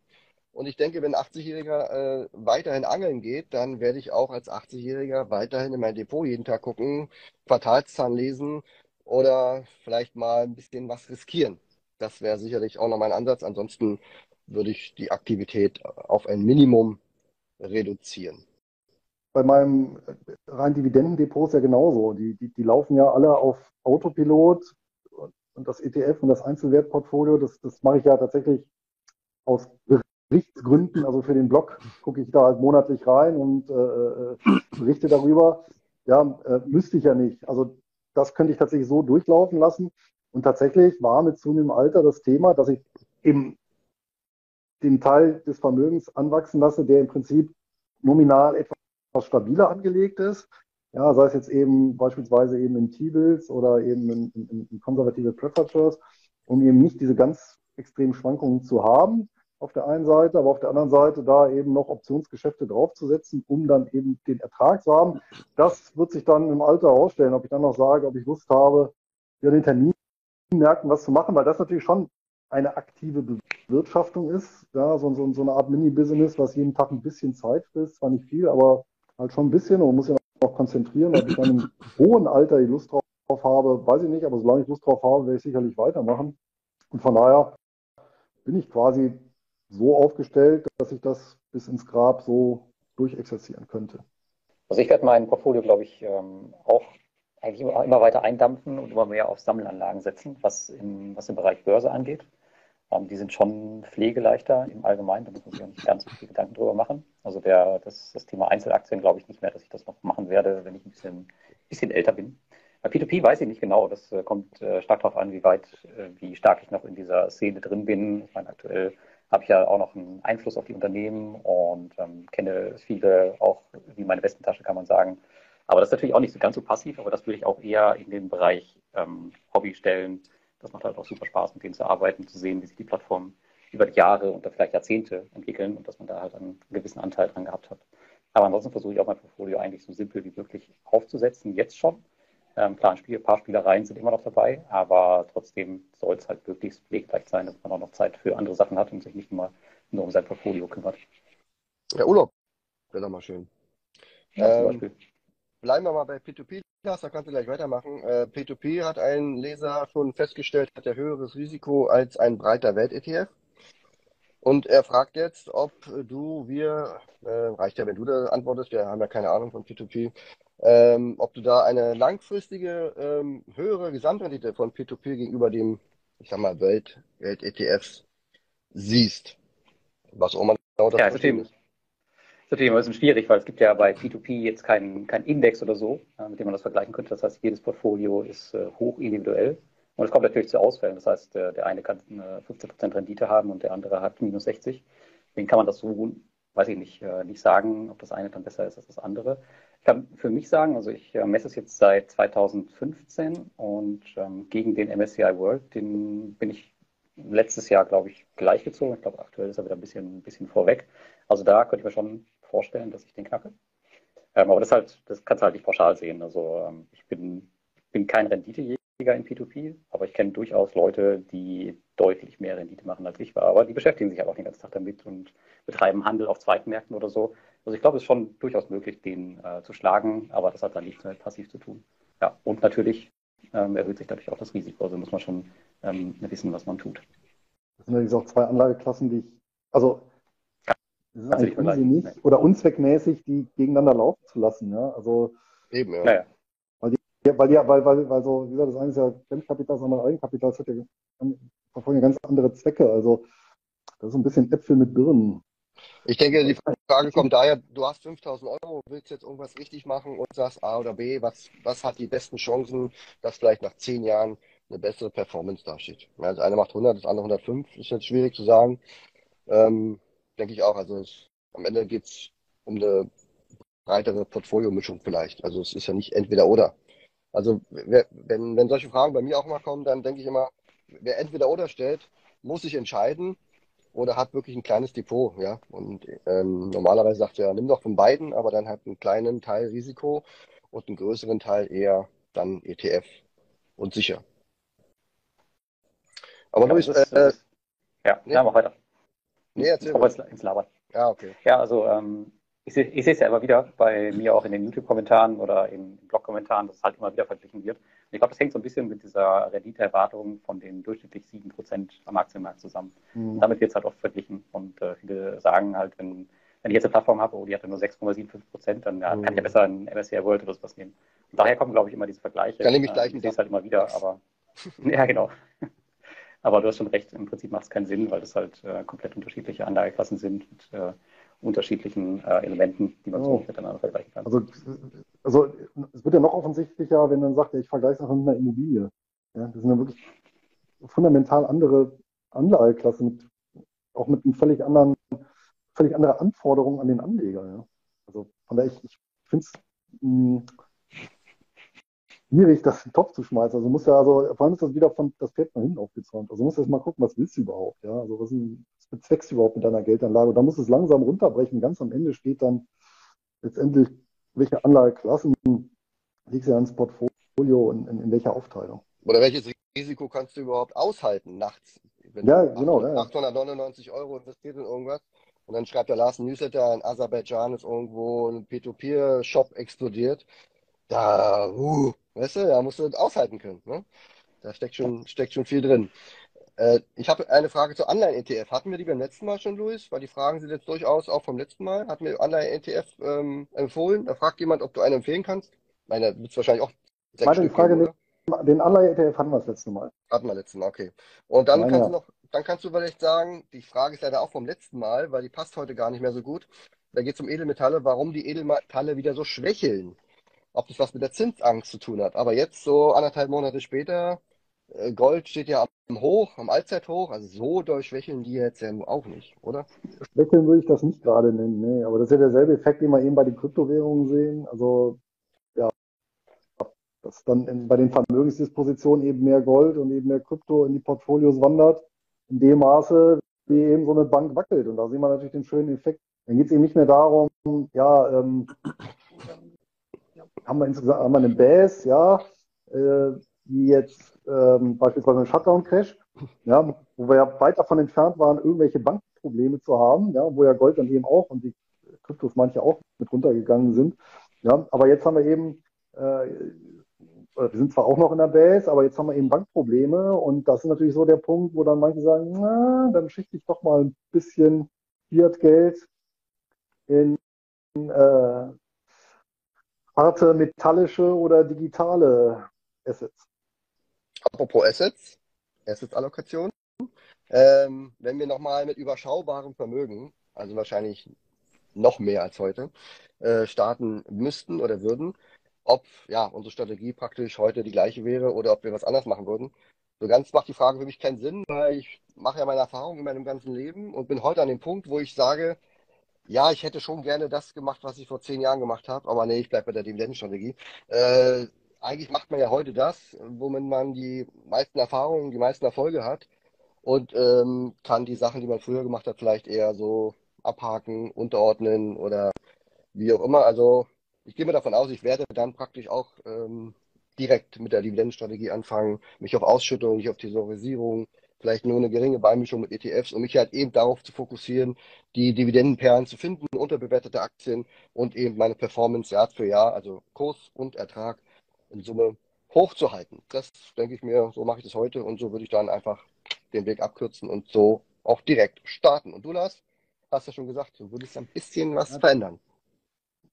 und ich denke, wenn ein 80-Jähriger äh, weiterhin angeln geht, dann werde ich auch als 80-Jähriger weiterhin in mein Depot jeden Tag gucken, Quartalszahlen lesen oder vielleicht mal ein bisschen was riskieren. Das wäre sicherlich auch noch mein Ansatz. Ansonsten würde ich die Aktivität auf ein Minimum reduzieren. Bei meinem rein Dividendendepot ist ja genauso. Die, die, die laufen ja alle auf Autopilot und das ETF und das Einzelwertportfolio, das, das mache ich ja tatsächlich aus Berichtsgründen, also für den Blog, gucke ich da halt monatlich rein und äh, äh, berichte darüber. Ja, äh, müsste ich ja nicht. Also das könnte ich tatsächlich so durchlaufen lassen. Und tatsächlich war mit zunehmendem Alter das Thema, dass ich eben den Teil des Vermögens anwachsen lasse, der im Prinzip nominal etwas stabiler angelegt ist. Ja, sei es jetzt eben beispielsweise eben in T-Bills oder eben in, in, in konservative Preferred um eben nicht diese ganz extremen Schwankungen zu haben auf der einen Seite, aber auf der anderen Seite da eben noch Optionsgeschäfte draufzusetzen, um dann eben den Ertrag zu haben. Das wird sich dann im Alter herausstellen, ob ich dann noch sage, ob ich Lust habe, ja, den Terminmärkten was zu machen, weil das natürlich schon eine aktive Bewirtschaftung ist, ja, so, so, so eine Art Mini-Business, was jeden Tag ein bisschen Zeit frisst, zwar nicht viel, aber halt schon ein bisschen und muss ja auch konzentrieren, ob ich dann im hohen Alter die Lust drauf habe, weiß ich nicht, aber solange ich Lust drauf habe, werde ich sicherlich weitermachen. Und von daher bin ich quasi so aufgestellt, dass ich das bis ins Grab so durchexerzieren könnte. Also ich werde mein Portfolio, glaube ich, ähm, auch eigentlich immer weiter eindampfen und immer mehr auf Sammelanlagen setzen, was im, was im Bereich Börse angeht. Ähm, die sind schon pflegeleichter im Allgemeinen, da muss man sich auch nicht ganz so viele Gedanken drüber machen. Also der, das, das Thema Einzelaktien glaube ich nicht mehr, dass ich das noch machen werde, wenn ich ein bisschen, bisschen älter bin. Bei P2P weiß ich nicht genau. Das äh, kommt äh, stark darauf an, wie weit, äh, wie stark ich noch in dieser Szene drin bin. Ich meine, aktuell habe ich ja auch noch einen Einfluss auf die Unternehmen und ähm, kenne viele auch wie meine Westentasche, kann man sagen. Aber das ist natürlich auch nicht so ganz so passiv, aber das würde ich auch eher in den Bereich ähm, Hobby stellen. Das macht halt auch super Spaß, mit denen zu arbeiten, zu sehen, wie sich die Plattformen über die Jahre und vielleicht Jahrzehnte entwickeln und dass man da halt einen gewissen Anteil dran gehabt hat. Aber ansonsten versuche ich auch mein Portfolio eigentlich so simpel wie möglich aufzusetzen, jetzt schon. Ähm, klar, ein, Spiel, ein paar Spielereien sind immer noch dabei, aber trotzdem soll es halt möglichst pflegeleicht sein, dass man auch noch Zeit für andere Sachen hat und sich nicht immer nur um sein Portfolio kümmert. Ja, Urlaub wäre doch mal schön. Ja, ähm, bleiben wir mal bei P2P, Lars, da kannst du gleich weitermachen. Äh, P2P hat ein Leser schon festgestellt, hat er höheres Risiko als ein breiter Welt-ETF. Und er fragt jetzt, ob du, wir, äh, reicht ja, wenn du da antwortest, wir haben ja keine Ahnung von P2P, ähm, ob du da eine langfristige ähm, höhere Gesamtrendite von P2P gegenüber dem, ich sag mal, Welt, Welt-ETFs siehst. Was auch immer genau das ja, ist. Ist natürlich ein bisschen schwierig, weil es gibt ja bei P2P jetzt keinen kein Index oder so, äh, mit dem man das vergleichen könnte. Das heißt, jedes Portfolio ist äh, hoch individuell. Und es kommt natürlich zu Ausfällen. Das heißt, der, der eine kann eine 15% Rendite haben und der andere hat minus 60. Deswegen kann man das so, weiß ich nicht, äh, nicht sagen, ob das eine dann besser ist als das andere. Ich kann für mich sagen, also ich äh, messe es jetzt seit 2015 und ähm, gegen den MSCI World, den bin ich letztes Jahr, glaube ich, gleichgezogen. Ich glaube, aktuell ist er wieder ein bisschen, ein bisschen vorweg. Also da könnte ich mir schon vorstellen, dass ich den knacke. Ähm, aber das halt, das kannst du halt nicht pauschal sehen. Also ähm, ich bin, bin kein Renditejäger in P2P, aber ich kenne durchaus Leute, die deutlich mehr Rendite machen als ich war. Aber die beschäftigen sich halt auch den ganzen Tag damit und betreiben Handel auf Zweitmärkten oder so. Also ich glaube, es ist schon durchaus möglich, den äh, zu schlagen, aber das hat dann nichts mit passiv zu tun. Ja, und natürlich ähm, erhöht sich dadurch auch das Risiko. Also muss man schon ähm, wissen, was man tut. Das sind natürlich auch zwei Anlageklassen, die ich, also das ist eigentlich unsinnig oder unzweckmäßig, die gegeneinander laufen zu lassen. Ja? Also eben, ja. Weil, die, weil, die, weil, weil, weil so, wie gesagt, das eine ist ja Fremdkapital, das andere Eigenkapital, das hat ja, verfolgen ja ganz andere Zwecke. Also das ist ein bisschen Äpfel mit Birnen. Ich denke, die Frage kommt daher, du hast 5000 Euro, willst jetzt irgendwas richtig machen und sagst A oder B, was, was hat die besten Chancen, dass vielleicht nach zehn Jahren eine bessere Performance dasteht. Ja, das eine macht 100, das andere 105, ist jetzt schwierig zu sagen. Ähm, denke ich auch. Also es, am Ende geht es um eine breitere Portfoliomischung vielleicht. Also es ist ja nicht entweder oder. Also wenn, wenn solche Fragen bei mir auch mal kommen, dann denke ich immer, wer entweder oder stellt, muss sich entscheiden oder hat wirklich ein kleines Depot, ja. Und ähm, normalerweise sagt er, nimm doch von beiden, aber dann hat einen kleinen Teil Risiko und einen größeren Teil eher dann ETF und sicher. Aber ja, Luis, äh, ja, nee. mach weiter. Nee, erzähl mal. ins Labern. Ja, okay. Ja, also ähm, ich, ich sehe es ja immer wieder bei mir auch in den YouTube-Kommentaren oder in Blog-Kommentaren, dass es halt immer wieder verglichen wird. Und ich glaube, das hängt so ein bisschen mit dieser Renditeerwartung von den durchschnittlich 7% am Aktienmarkt zusammen. Mhm. damit wird es halt oft verglichen. Und äh, viele sagen halt, wenn, wenn ich jetzt eine Plattform habe, oh, die hatte nur 6,75% dann ja, mhm. kann ich ja besser ein MSCI World oder sowas nehmen. Und daher kommen, glaube ich, immer diese Vergleiche. Dann nehme ich gleich äh, Ich sehe es halt immer wieder, aber ja, genau. Aber du hast schon recht, im Prinzip macht es keinen Sinn, weil das halt äh, komplett unterschiedliche Anlageklassen sind mit äh, unterschiedlichen äh, Elementen, die man oh. so miteinander vergleichen kann. Also, also es wird ja noch offensichtlicher, wenn man sagt, ich vergleiche es mit einer Immobilie. Ja, das sind ja wirklich fundamental andere Anlageklassen, mit, auch mit einem völlig anderen, völlig andere Anforderungen an den Anleger. Ja. Also von daher, ich, ich finde es hm, schwierig, das in den Topf zu schmeißen. Also muss ja, also vor allem ist das wieder von das Pferd nach hinten aufgezäumt. Also muss erst mal gucken, was willst du überhaupt, ja? Also was, was bezweckst du überhaupt mit deiner Geldanlage? Und da muss es langsam runterbrechen. Ganz am Ende steht dann letztendlich, welche Anlageklassen legst du ans Portfolio und in, in welcher Aufteilung. Oder welches Risiko kannst du überhaupt aushalten nachts? Wenn ja, genau. 899 ja. Euro investiert in irgendwas und dann schreibt der Lars Newsletter, in Aserbaidschan ist irgendwo ein P2P-Shop explodiert. Da, uh, weißt du, da musst du das aushalten können. Ne? Da steckt schon, steckt schon viel drin. Äh, ich habe eine Frage zu Online-ETF. Hatten wir die beim letzten Mal schon, Luis? Weil die Fragen sind jetzt durchaus auch vom letzten Mal. Hatten wir Online-ETF ähm, empfohlen? Da fragt jemand, ob du einen empfehlen kannst. Meine, da wird es wahrscheinlich auch sechs Stück Frage, geben, den Anleihe-ETF hatten wir das letzte Mal. Hatten wir letzten Mal, okay. Und dann Nein, kannst ja. du noch, dann kannst du vielleicht sagen, die Frage ist leider auch vom letzten Mal, weil die passt heute gar nicht mehr so gut. Da geht es um Edelmetalle, warum die Edelmetalle wieder so schwächeln. Ob das was mit der Zinsangst zu tun hat. Aber jetzt, so anderthalb Monate später, äh, Gold steht ja am Hoch, am Allzeithoch, also so durchschwächeln die jetzt ja auch nicht, oder? Schwächeln würde ich das nicht gerade nennen, nee. Aber das ist ja derselbe Effekt, den wir eben bei den Kryptowährungen sehen. Also dass dann in, bei den Vermögensdispositionen eben mehr Gold und eben mehr Krypto in die Portfolios wandert, in dem Maße, wie eben so eine Bank wackelt. Und da sehen wir natürlich den schönen Effekt. Dann geht es eben nicht mehr darum, ja, ähm, haben wir insgesamt haben wir einen Bass, ja, äh, wie jetzt ähm, beispielsweise einen Shutdown-Crash, ja, wo wir ja weit davon entfernt waren, irgendwelche Bankprobleme zu haben, ja, wo ja Gold dann eben auch und die Kryptos manche auch mit runtergegangen sind. Ja, aber jetzt haben wir eben äh, wir sind zwar auch noch in der Base, aber jetzt haben wir eben Bankprobleme und das ist natürlich so der Punkt, wo dann manche sagen, na, dann schichte ich doch mal ein bisschen Fiat-Geld in äh, harte metallische oder digitale Assets. Apropos Assets, Assets-Allokation. Ähm, wenn wir nochmal mit überschaubarem Vermögen, also wahrscheinlich noch mehr als heute, äh, starten müssten oder würden, ob ja unsere Strategie praktisch heute die gleiche wäre oder ob wir was anders machen würden. So ganz macht die Frage für mich keinen Sinn, weil ich mache ja meine Erfahrungen in meinem ganzen Leben und bin heute an dem Punkt, wo ich sage, ja, ich hätte schon gerne das gemacht, was ich vor zehn Jahren gemacht habe, aber nee, ich bleibe bei der Dividendenstrategie. Äh, eigentlich macht man ja heute das, womit man die meisten Erfahrungen, die meisten Erfolge hat und ähm, kann die Sachen, die man früher gemacht hat, vielleicht eher so abhaken, unterordnen oder wie auch immer. Also ich gehe mir davon aus, ich werde dann praktisch auch ähm, direkt mit der Dividendenstrategie anfangen, mich auf Ausschüttung, nicht auf Thesaurisierung, vielleicht nur eine geringe Beimischung mit ETFs, um mich halt eben darauf zu fokussieren, die Dividendenperlen zu finden, unterbewertete Aktien und eben meine Performance Jahr für Jahr, also Kurs und Ertrag in Summe hochzuhalten. Das denke ich mir, so mache ich das heute und so würde ich dann einfach den Weg abkürzen und so auch direkt starten. Und du, Lars, hast ja schon gesagt, du würdest ein bisschen was verändern.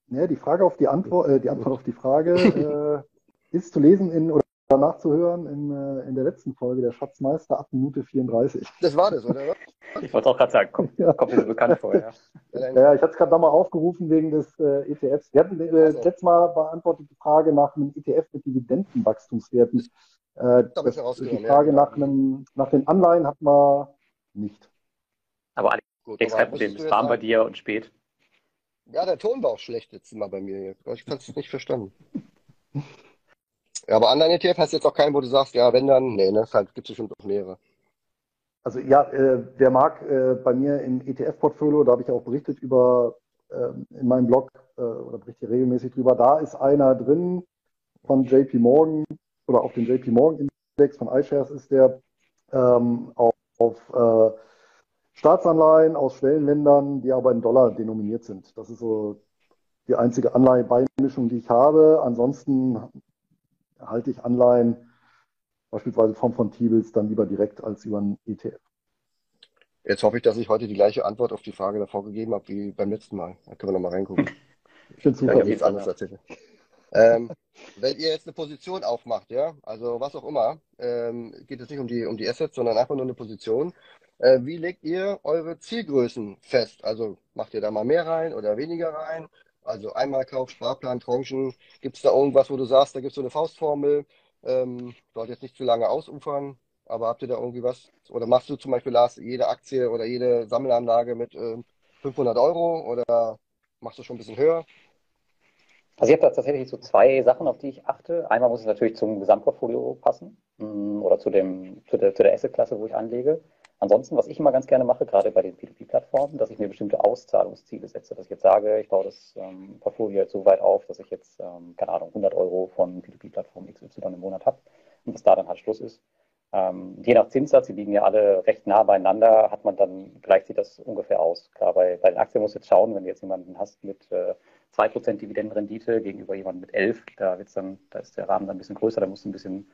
Ja, die Frage auf die Antwort, äh, die Antwort auf die Frage äh, ist zu lesen in oder nachzuhören in, äh, in der letzten Folge der Schatzmeister ab Minute 34. Das war das, oder? Ich wollte auch gerade sagen, kommt, ja. kommt mir so bekannt vor, ja. Ja, ich hatte es gerade nochmal aufgerufen wegen des äh, ETFs. Wir hatten äh, also. letztes Mal beantwortet die Frage nach einem ETF mit Dividendenwachstumswerten. Äh, das, die Frage ja. nach, einem, nach den Anleihen hat man nicht. Aber Alex, Gut, kein Problem, es warm bei dir und spät. Ja, der Ton war auch schlecht jetzt mal bei mir. Ich kann es nicht verstanden. Ja, aber Online-ETF hast jetzt auch keinen, wo du sagst, ja, wenn dann, nee, ne, halt, gibt es bestimmt noch mehrere. Also ja, äh, wer mag, äh, bei mir im ETF-Portfolio, da habe ich auch berichtet über äh, in meinem Blog äh, oder berichte regelmäßig drüber, da ist einer drin von JP Morgan oder auf dem JP Morgan Index von iShares ist der ähm, auf, auf äh, Staatsanleihen aus Schwellenländern, die aber in Dollar denominiert sind. Das ist so die einzige Anleihebeimischung, die ich habe. Ansonsten halte ich Anleihen beispielsweise vom von T-Bills dann lieber direkt als über einen ETF. Jetzt hoffe ich, dass ich heute die gleiche Antwort auf die Frage davor gegeben habe wie beim letzten Mal. Da können wir nochmal reingucken. Ich finde super. Ich nichts anderes erzählen. ähm, wenn ihr jetzt eine Position aufmacht, ja, also was auch immer, ähm, geht es nicht um die, um die Assets, sondern einfach nur eine Position äh, wie legt ihr eure Zielgrößen fest? Also macht ihr da mal mehr rein oder weniger rein? Also Einmalkauf, Sparplan, Tranchen. Gibt es da irgendwas, wo du sagst, da gibt es so eine Faustformel, ähm, sollte jetzt nicht zu lange ausufern, aber habt ihr da irgendwie was? Oder machst du zum Beispiel, Lars, jede Aktie oder jede Sammelanlage mit äh, 500 Euro oder machst du schon ein bisschen höher? Also ich habe da tatsächlich so zwei Sachen, auf die ich achte. Einmal muss es natürlich zum Gesamtportfolio passen mm, oder zu, dem, zu der, zu der Assetklasse, wo ich anlege. Ansonsten, was ich immer ganz gerne mache, gerade bei den P2P-Plattformen, dass ich mir bestimmte Auszahlungsziele setze, dass ich jetzt sage, ich baue das ähm, Portfolio jetzt so weit auf, dass ich jetzt, ähm, keine Ahnung, 100 Euro von P2P-Plattform XY im Monat habe und dass da dann halt Schluss ist. Ähm, je nach Zinssatz, die liegen ja alle recht nah beieinander, hat man dann, gleicht sich das ungefähr aus. Klar, bei, bei den Aktien muss jetzt schauen, wenn du jetzt jemanden hast mit äh, 2% Dividendenrendite gegenüber jemandem mit 11, da wird's dann, da ist der Rahmen dann ein bisschen größer, da musst du ein bisschen,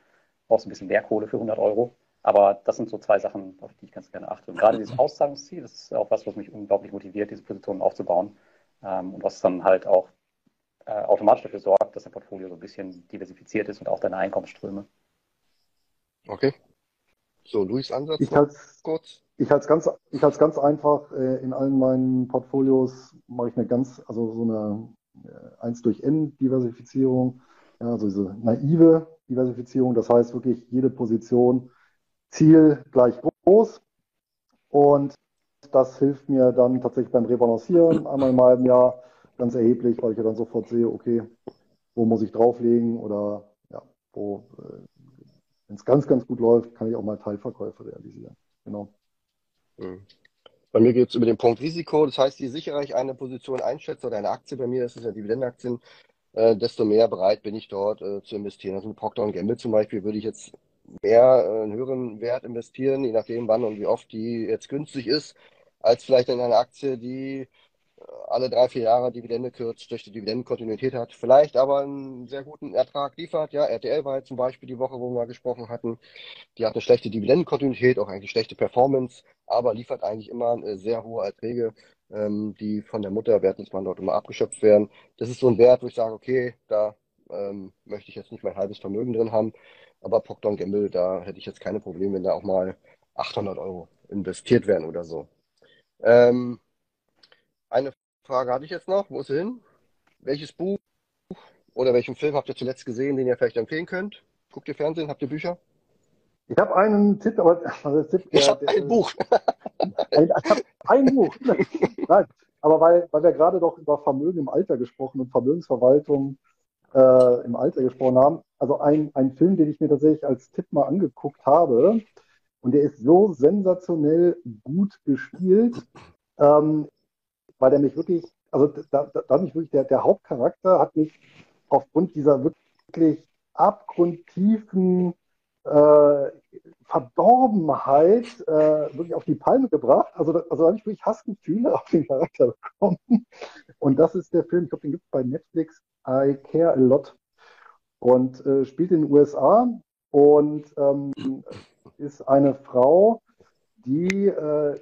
brauchst ein bisschen mehr Kohle für 100 Euro. Aber das sind so zwei Sachen, auf die ich ganz gerne achte. Und gerade dieses Auszahlungsziel, das ist auch was, was mich unglaublich motiviert, diese Positionen aufzubauen. Ähm, und was dann halt auch äh, automatisch dafür sorgt, dass dein Portfolio so ein bisschen diversifiziert ist und auch deine Einkommensströme. Okay. So, Luis Ansatz. Ich halte kurz. Ich halte es ganz, ich halte ganz einfach. Äh, in allen meinen Portfolios mache ich eine ganz, also so eine äh, 1 durch N Diversifizierung. Ja, also diese naive Diversifizierung. Das heißt wirklich jede Position Ziel gleich groß. Und das hilft mir dann tatsächlich beim Rebalancieren einmal im halben Jahr ganz erheblich, weil ich ja dann sofort sehe, okay, wo muss ich drauflegen oder ja, wo, äh, wenn es ganz, ganz gut läuft, kann ich auch mal Teilverkäufe realisieren. Genau. Mhm. Bei mir geht es über den Punkt Risiko. Das heißt, je sicherer ich eine Position einschätze oder eine Aktie, bei mir ist es ja Dividendenaktien, äh, desto mehr bereit bin ich dort äh, zu investieren. Also Procter Gamble zum Beispiel würde ich jetzt mehr äh, einen höheren Wert investieren, je nachdem wann und wie oft die jetzt günstig ist, als vielleicht in eine Aktie, die äh, alle drei, vier Jahre Dividende kürzt, durch die Dividendenkontinuität hat, vielleicht aber einen sehr guten Ertrag liefert. Ja, RTL war jetzt zum Beispiel die Woche, wo wir gesprochen hatten. Die hat eine schlechte Dividendenkontinuität, auch eigentlich schlechte Performance, aber liefert eigentlich immer sehr hohe Erträge, ähm, die von der Mutter Wertungsmann dort immer abgeschöpft werden. Das ist so ein Wert, wo ich sage, okay, da ähm, möchte ich jetzt nicht mein halbes Vermögen drin haben. Aber Procter Gamble, da hätte ich jetzt keine Probleme, wenn da auch mal 800 Euro investiert werden oder so. Ähm, eine Frage hatte ich jetzt noch. Wo ist sie hin? Welches Buch oder welchen Film habt ihr zuletzt gesehen, den ihr vielleicht empfehlen könnt? Guckt ihr Fernsehen? Habt ihr Bücher? Ich habe einen Tipp, aber also Tipp, ich habe ein Buch. ein, ich habe ein Buch. Nein, aber weil, weil wir gerade doch über Vermögen im Alter gesprochen und Vermögensverwaltung äh, im Alter gesprochen haben. Also ein, ein Film, den ich mir tatsächlich als Tipp mal angeguckt habe. Und der ist so sensationell gut gespielt, ähm, weil der mich wirklich, also da, da, da mich wirklich, der, der Hauptcharakter hat mich aufgrund dieser wirklich abgrundtiefen äh, Verdorbenheit äh, wirklich auf die Palme gebracht. Also, also da habe ich wirklich Hassgefühle auf den Charakter bekommen. Und das ist der Film, ich glaube, den gibt es bei Netflix, I Care a Lot. Und äh, spielt in den USA und ähm, ist eine Frau, die äh,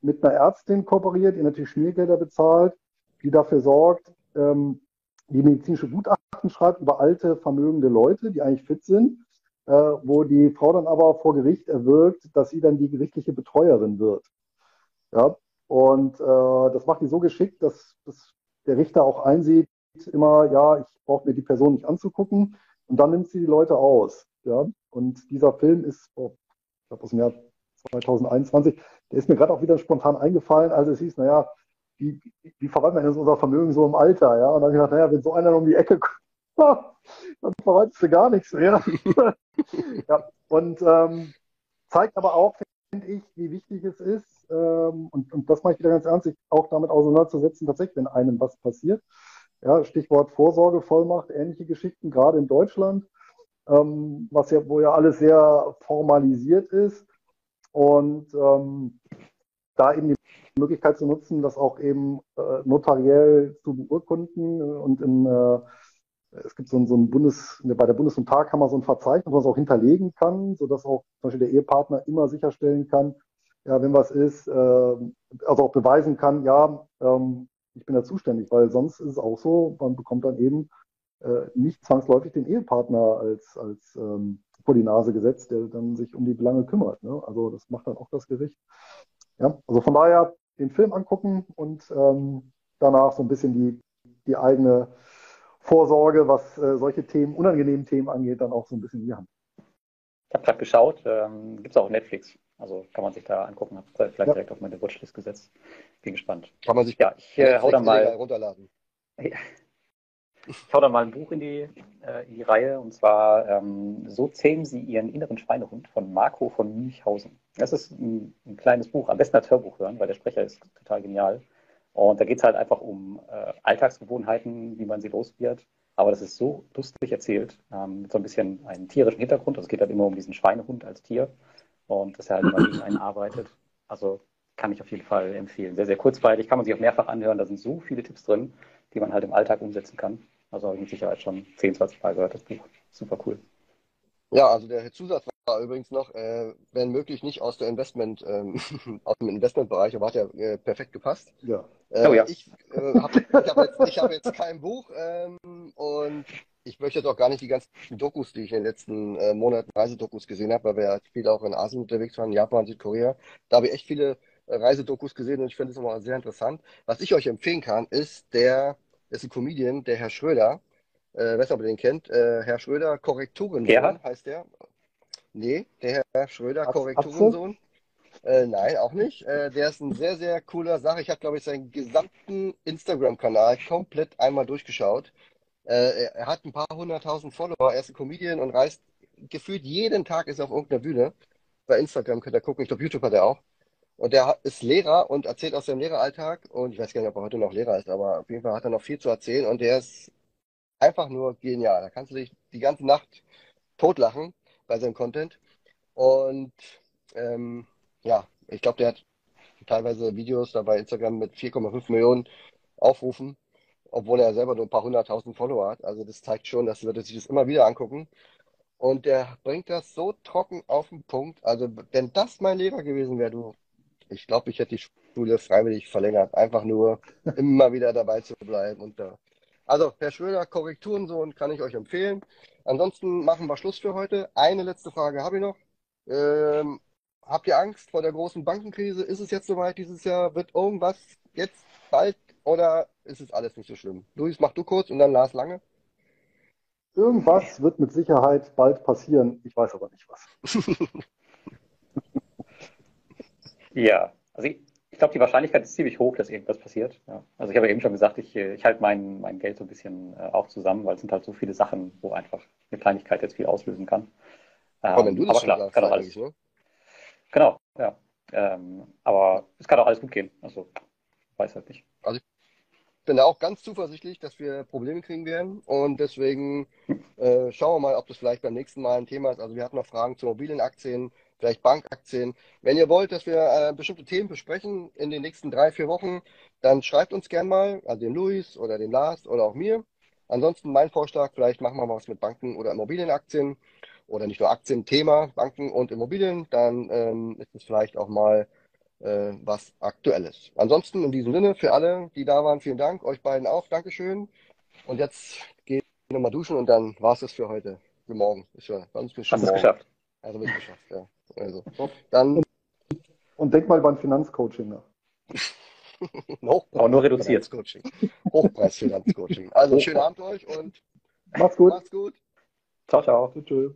mit einer Ärztin kooperiert, die natürlich Schmiergelder bezahlt, die dafür sorgt, ähm, die medizinische Gutachten schreibt über alte, vermögende Leute, die eigentlich fit sind äh, wo die Frau dann aber vor Gericht erwirkt, dass sie dann die gerichtliche Betreuerin wird. Ja, und äh, das macht die so geschickt, dass, dass der Richter auch einsieht, immer, ja, ich brauche mir die Person nicht anzugucken und dann nimmt sie die Leute aus. Ja, und dieser Film ist, oh, ich glaube aus dem Jahr 2021, der ist mir gerade auch wieder spontan eingefallen, als es hieß, naja, wie, wie verwalten wir denn unser Vermögen so im Alter? Ja, und dann habe ich gedacht, naja, wenn so einer um die Ecke kommt, dann verwaltest du gar nichts mehr. ja, und ähm, zeigt aber auch, finde ich, wie wichtig es ist, ähm, und, und das mache ich wieder ganz ernst, sich auch damit auseinanderzusetzen, tatsächlich, wenn einem was passiert. Ja, Stichwort Vorsorge, Vollmacht, ähnliche Geschichten, gerade in Deutschland, ähm, was ja, wo ja alles sehr formalisiert ist. Und ähm, da eben die Möglichkeit zu nutzen, das auch eben äh, notariell zu beurkunden und in äh, es gibt so ein, so ein Bundes, bei der Bundesnotarkammer so ein Verzeichnis, was auch hinterlegen kann, sodass auch zum Beispiel der Ehepartner immer sicherstellen kann, ja, wenn was ist, äh, also auch beweisen kann, ja, ähm, ich bin da zuständig, weil sonst ist es auch so, man bekommt dann eben äh, nicht zwangsläufig den Ehepartner als, als ähm, vor die Nase gesetzt, der dann sich um die Belange kümmert. Ne? Also das macht dann auch das Gericht. Ja, also von daher den Film angucken und ähm, danach so ein bisschen die die eigene Vorsorge, was äh, solche Themen, unangenehmen Themen angeht, dann auch so ein bisschen in die Hand. Ich habe gerade geschaut, ähm, gibt es auch Netflix. Also kann man sich da angucken. Habe vielleicht ja. direkt auf meine Watchlist gesetzt. Bin gespannt. Kann man sich ja, ich äh, hau da mal runterladen. Ich hau da mal ein Buch in die, äh, in die Reihe und zwar ähm, So zähmen Sie Ihren inneren Schweinehund von Marco von Münchhausen. Das ist ein, ein, kleines Buch, am besten als Hörbuch hören, weil der Sprecher ist total genial. Und da geht es halt einfach um äh, Alltagsgewohnheiten, wie man sie los wird. Aber das ist so lustig erzählt, ähm, mit so ein bisschen einem tierischen Hintergrund. Also es geht halt immer um diesen Schweinehund als Tier und dass er halt immer gegen einen arbeitet. Also kann ich auf jeden Fall empfehlen. Sehr, sehr kurzweilig, kann man sich auch mehrfach anhören. Da sind so viele Tipps drin, die man halt im Alltag umsetzen kann. Also habe ich mit Sicherheit schon 10, 20 Mal gehört, das Buch. Super cool. Ja, also der Zusatz war übrigens noch, äh, wenn möglich nicht aus der Investment, ähm, aus dem Investmentbereich, aber hat ja äh, perfekt gepasst. Ja. Äh, oh, ja. Ich äh, habe hab jetzt, hab jetzt kein Buch ähm, und ich möchte jetzt auch gar nicht die ganzen Dokus, die ich in den letzten äh, Monaten Reisedokus gesehen habe, weil wir ja viel auch in Asien unterwegs waren, Japan, Südkorea. Da habe ich echt viele äh, Reisedokus gesehen und ich finde es immer sehr interessant. Was ich euch empfehlen kann, ist der, ist ein Comedian, der Herr Schröder. Äh, weiß nicht, ob ihr den kennt. Äh, Herr Schröder, Korrekturensohn heißt der. Nee, der Herr Schröder, Korrekturensohn. Äh, nein, auch nicht. Äh, der ist ein sehr, sehr cooler Sache. Ich habe, glaube ich, seinen gesamten Instagram-Kanal komplett einmal durchgeschaut. Äh, er hat ein paar hunderttausend Follower. Er ist ein Comedian und reist gefühlt jeden Tag ist er auf irgendeiner Bühne. Bei Instagram könnt ihr gucken. Ich glaube, YouTube hat er auch. Und der ist Lehrer und erzählt aus seinem Lehreralltag. Und ich weiß gar nicht, ob er heute noch Lehrer ist, aber auf jeden Fall hat er noch viel zu erzählen. Und der ist einfach nur genial. Da kannst du dich die ganze Nacht totlachen bei seinem Content. Und ähm, ja, ich glaube, der hat teilweise Videos da bei Instagram mit 4,5 Millionen Aufrufen, obwohl er selber nur ein paar hunderttausend Follower hat. Also das zeigt schon, dass die Leute sich das immer wieder angucken. Und der bringt das so trocken auf den Punkt. Also, wenn das mein Lehrer gewesen wäre, du, ich glaube, ich hätte die Schule freiwillig verlängert. Einfach nur immer wieder dabei zu bleiben. Und da. Also, Herr Schröder, Korrekturen so und kann ich euch empfehlen. Ansonsten machen wir Schluss für heute. Eine letzte Frage habe ich noch. Ähm, habt ihr Angst vor der großen Bankenkrise? Ist es jetzt soweit dieses Jahr? Wird irgendwas jetzt bald oder ist es alles nicht so schlimm? Luis, mach du kurz und dann Lars Lange. Irgendwas wird mit Sicherheit bald passieren. Ich weiß aber nicht was. ja, also ich, ich glaube, die Wahrscheinlichkeit ist ziemlich hoch, dass irgendwas passiert. Ja. Also ich habe ja eben schon gesagt, ich, ich halte mein, mein Geld so ein bisschen äh, auch zusammen, weil es sind halt so viele Sachen, wo einfach eine Kleinigkeit jetzt viel auslösen kann. Ähm, aber wenn du das aber klar, sagst, kann auch alles. Ne? Genau, ja. Ähm, aber es kann auch alles gut gehen. Also weiß halt nicht. Ich bin da auch ganz zuversichtlich, dass wir Probleme kriegen werden. Und deswegen äh, schauen wir mal, ob das vielleicht beim nächsten Mal ein Thema ist. Also wir hatten noch Fragen zu mobilen Aktien, vielleicht Bankaktien. Wenn ihr wollt, dass wir äh, bestimmte Themen besprechen in den nächsten drei, vier Wochen, dann schreibt uns gern mal, also den Luis oder den Lars oder auch mir. Ansonsten mein Vorschlag, vielleicht machen wir mal was mit Banken oder Immobilienaktien oder nicht nur Aktien, Thema Banken und Immobilien. Dann ähm, ist es vielleicht auch mal äh, was Aktuelles. Ansonsten in diesem Sinne für alle, die da waren, vielen Dank. Euch beiden auch, Dankeschön. Und jetzt gehe ich nochmal duschen und dann war es das für heute. Für morgen. Ist ja, sonst bis Hast du es geschafft? Also bis geschafft, ja. Also, dann. Und denk mal beim Finanzcoaching nach. Aber nur reduziert. Finanzcoaching. Hochpreis-Finanzcoaching. Also schönen Abend euch und macht's gut. Macht's gut. Ciao, ciao. Tschüss.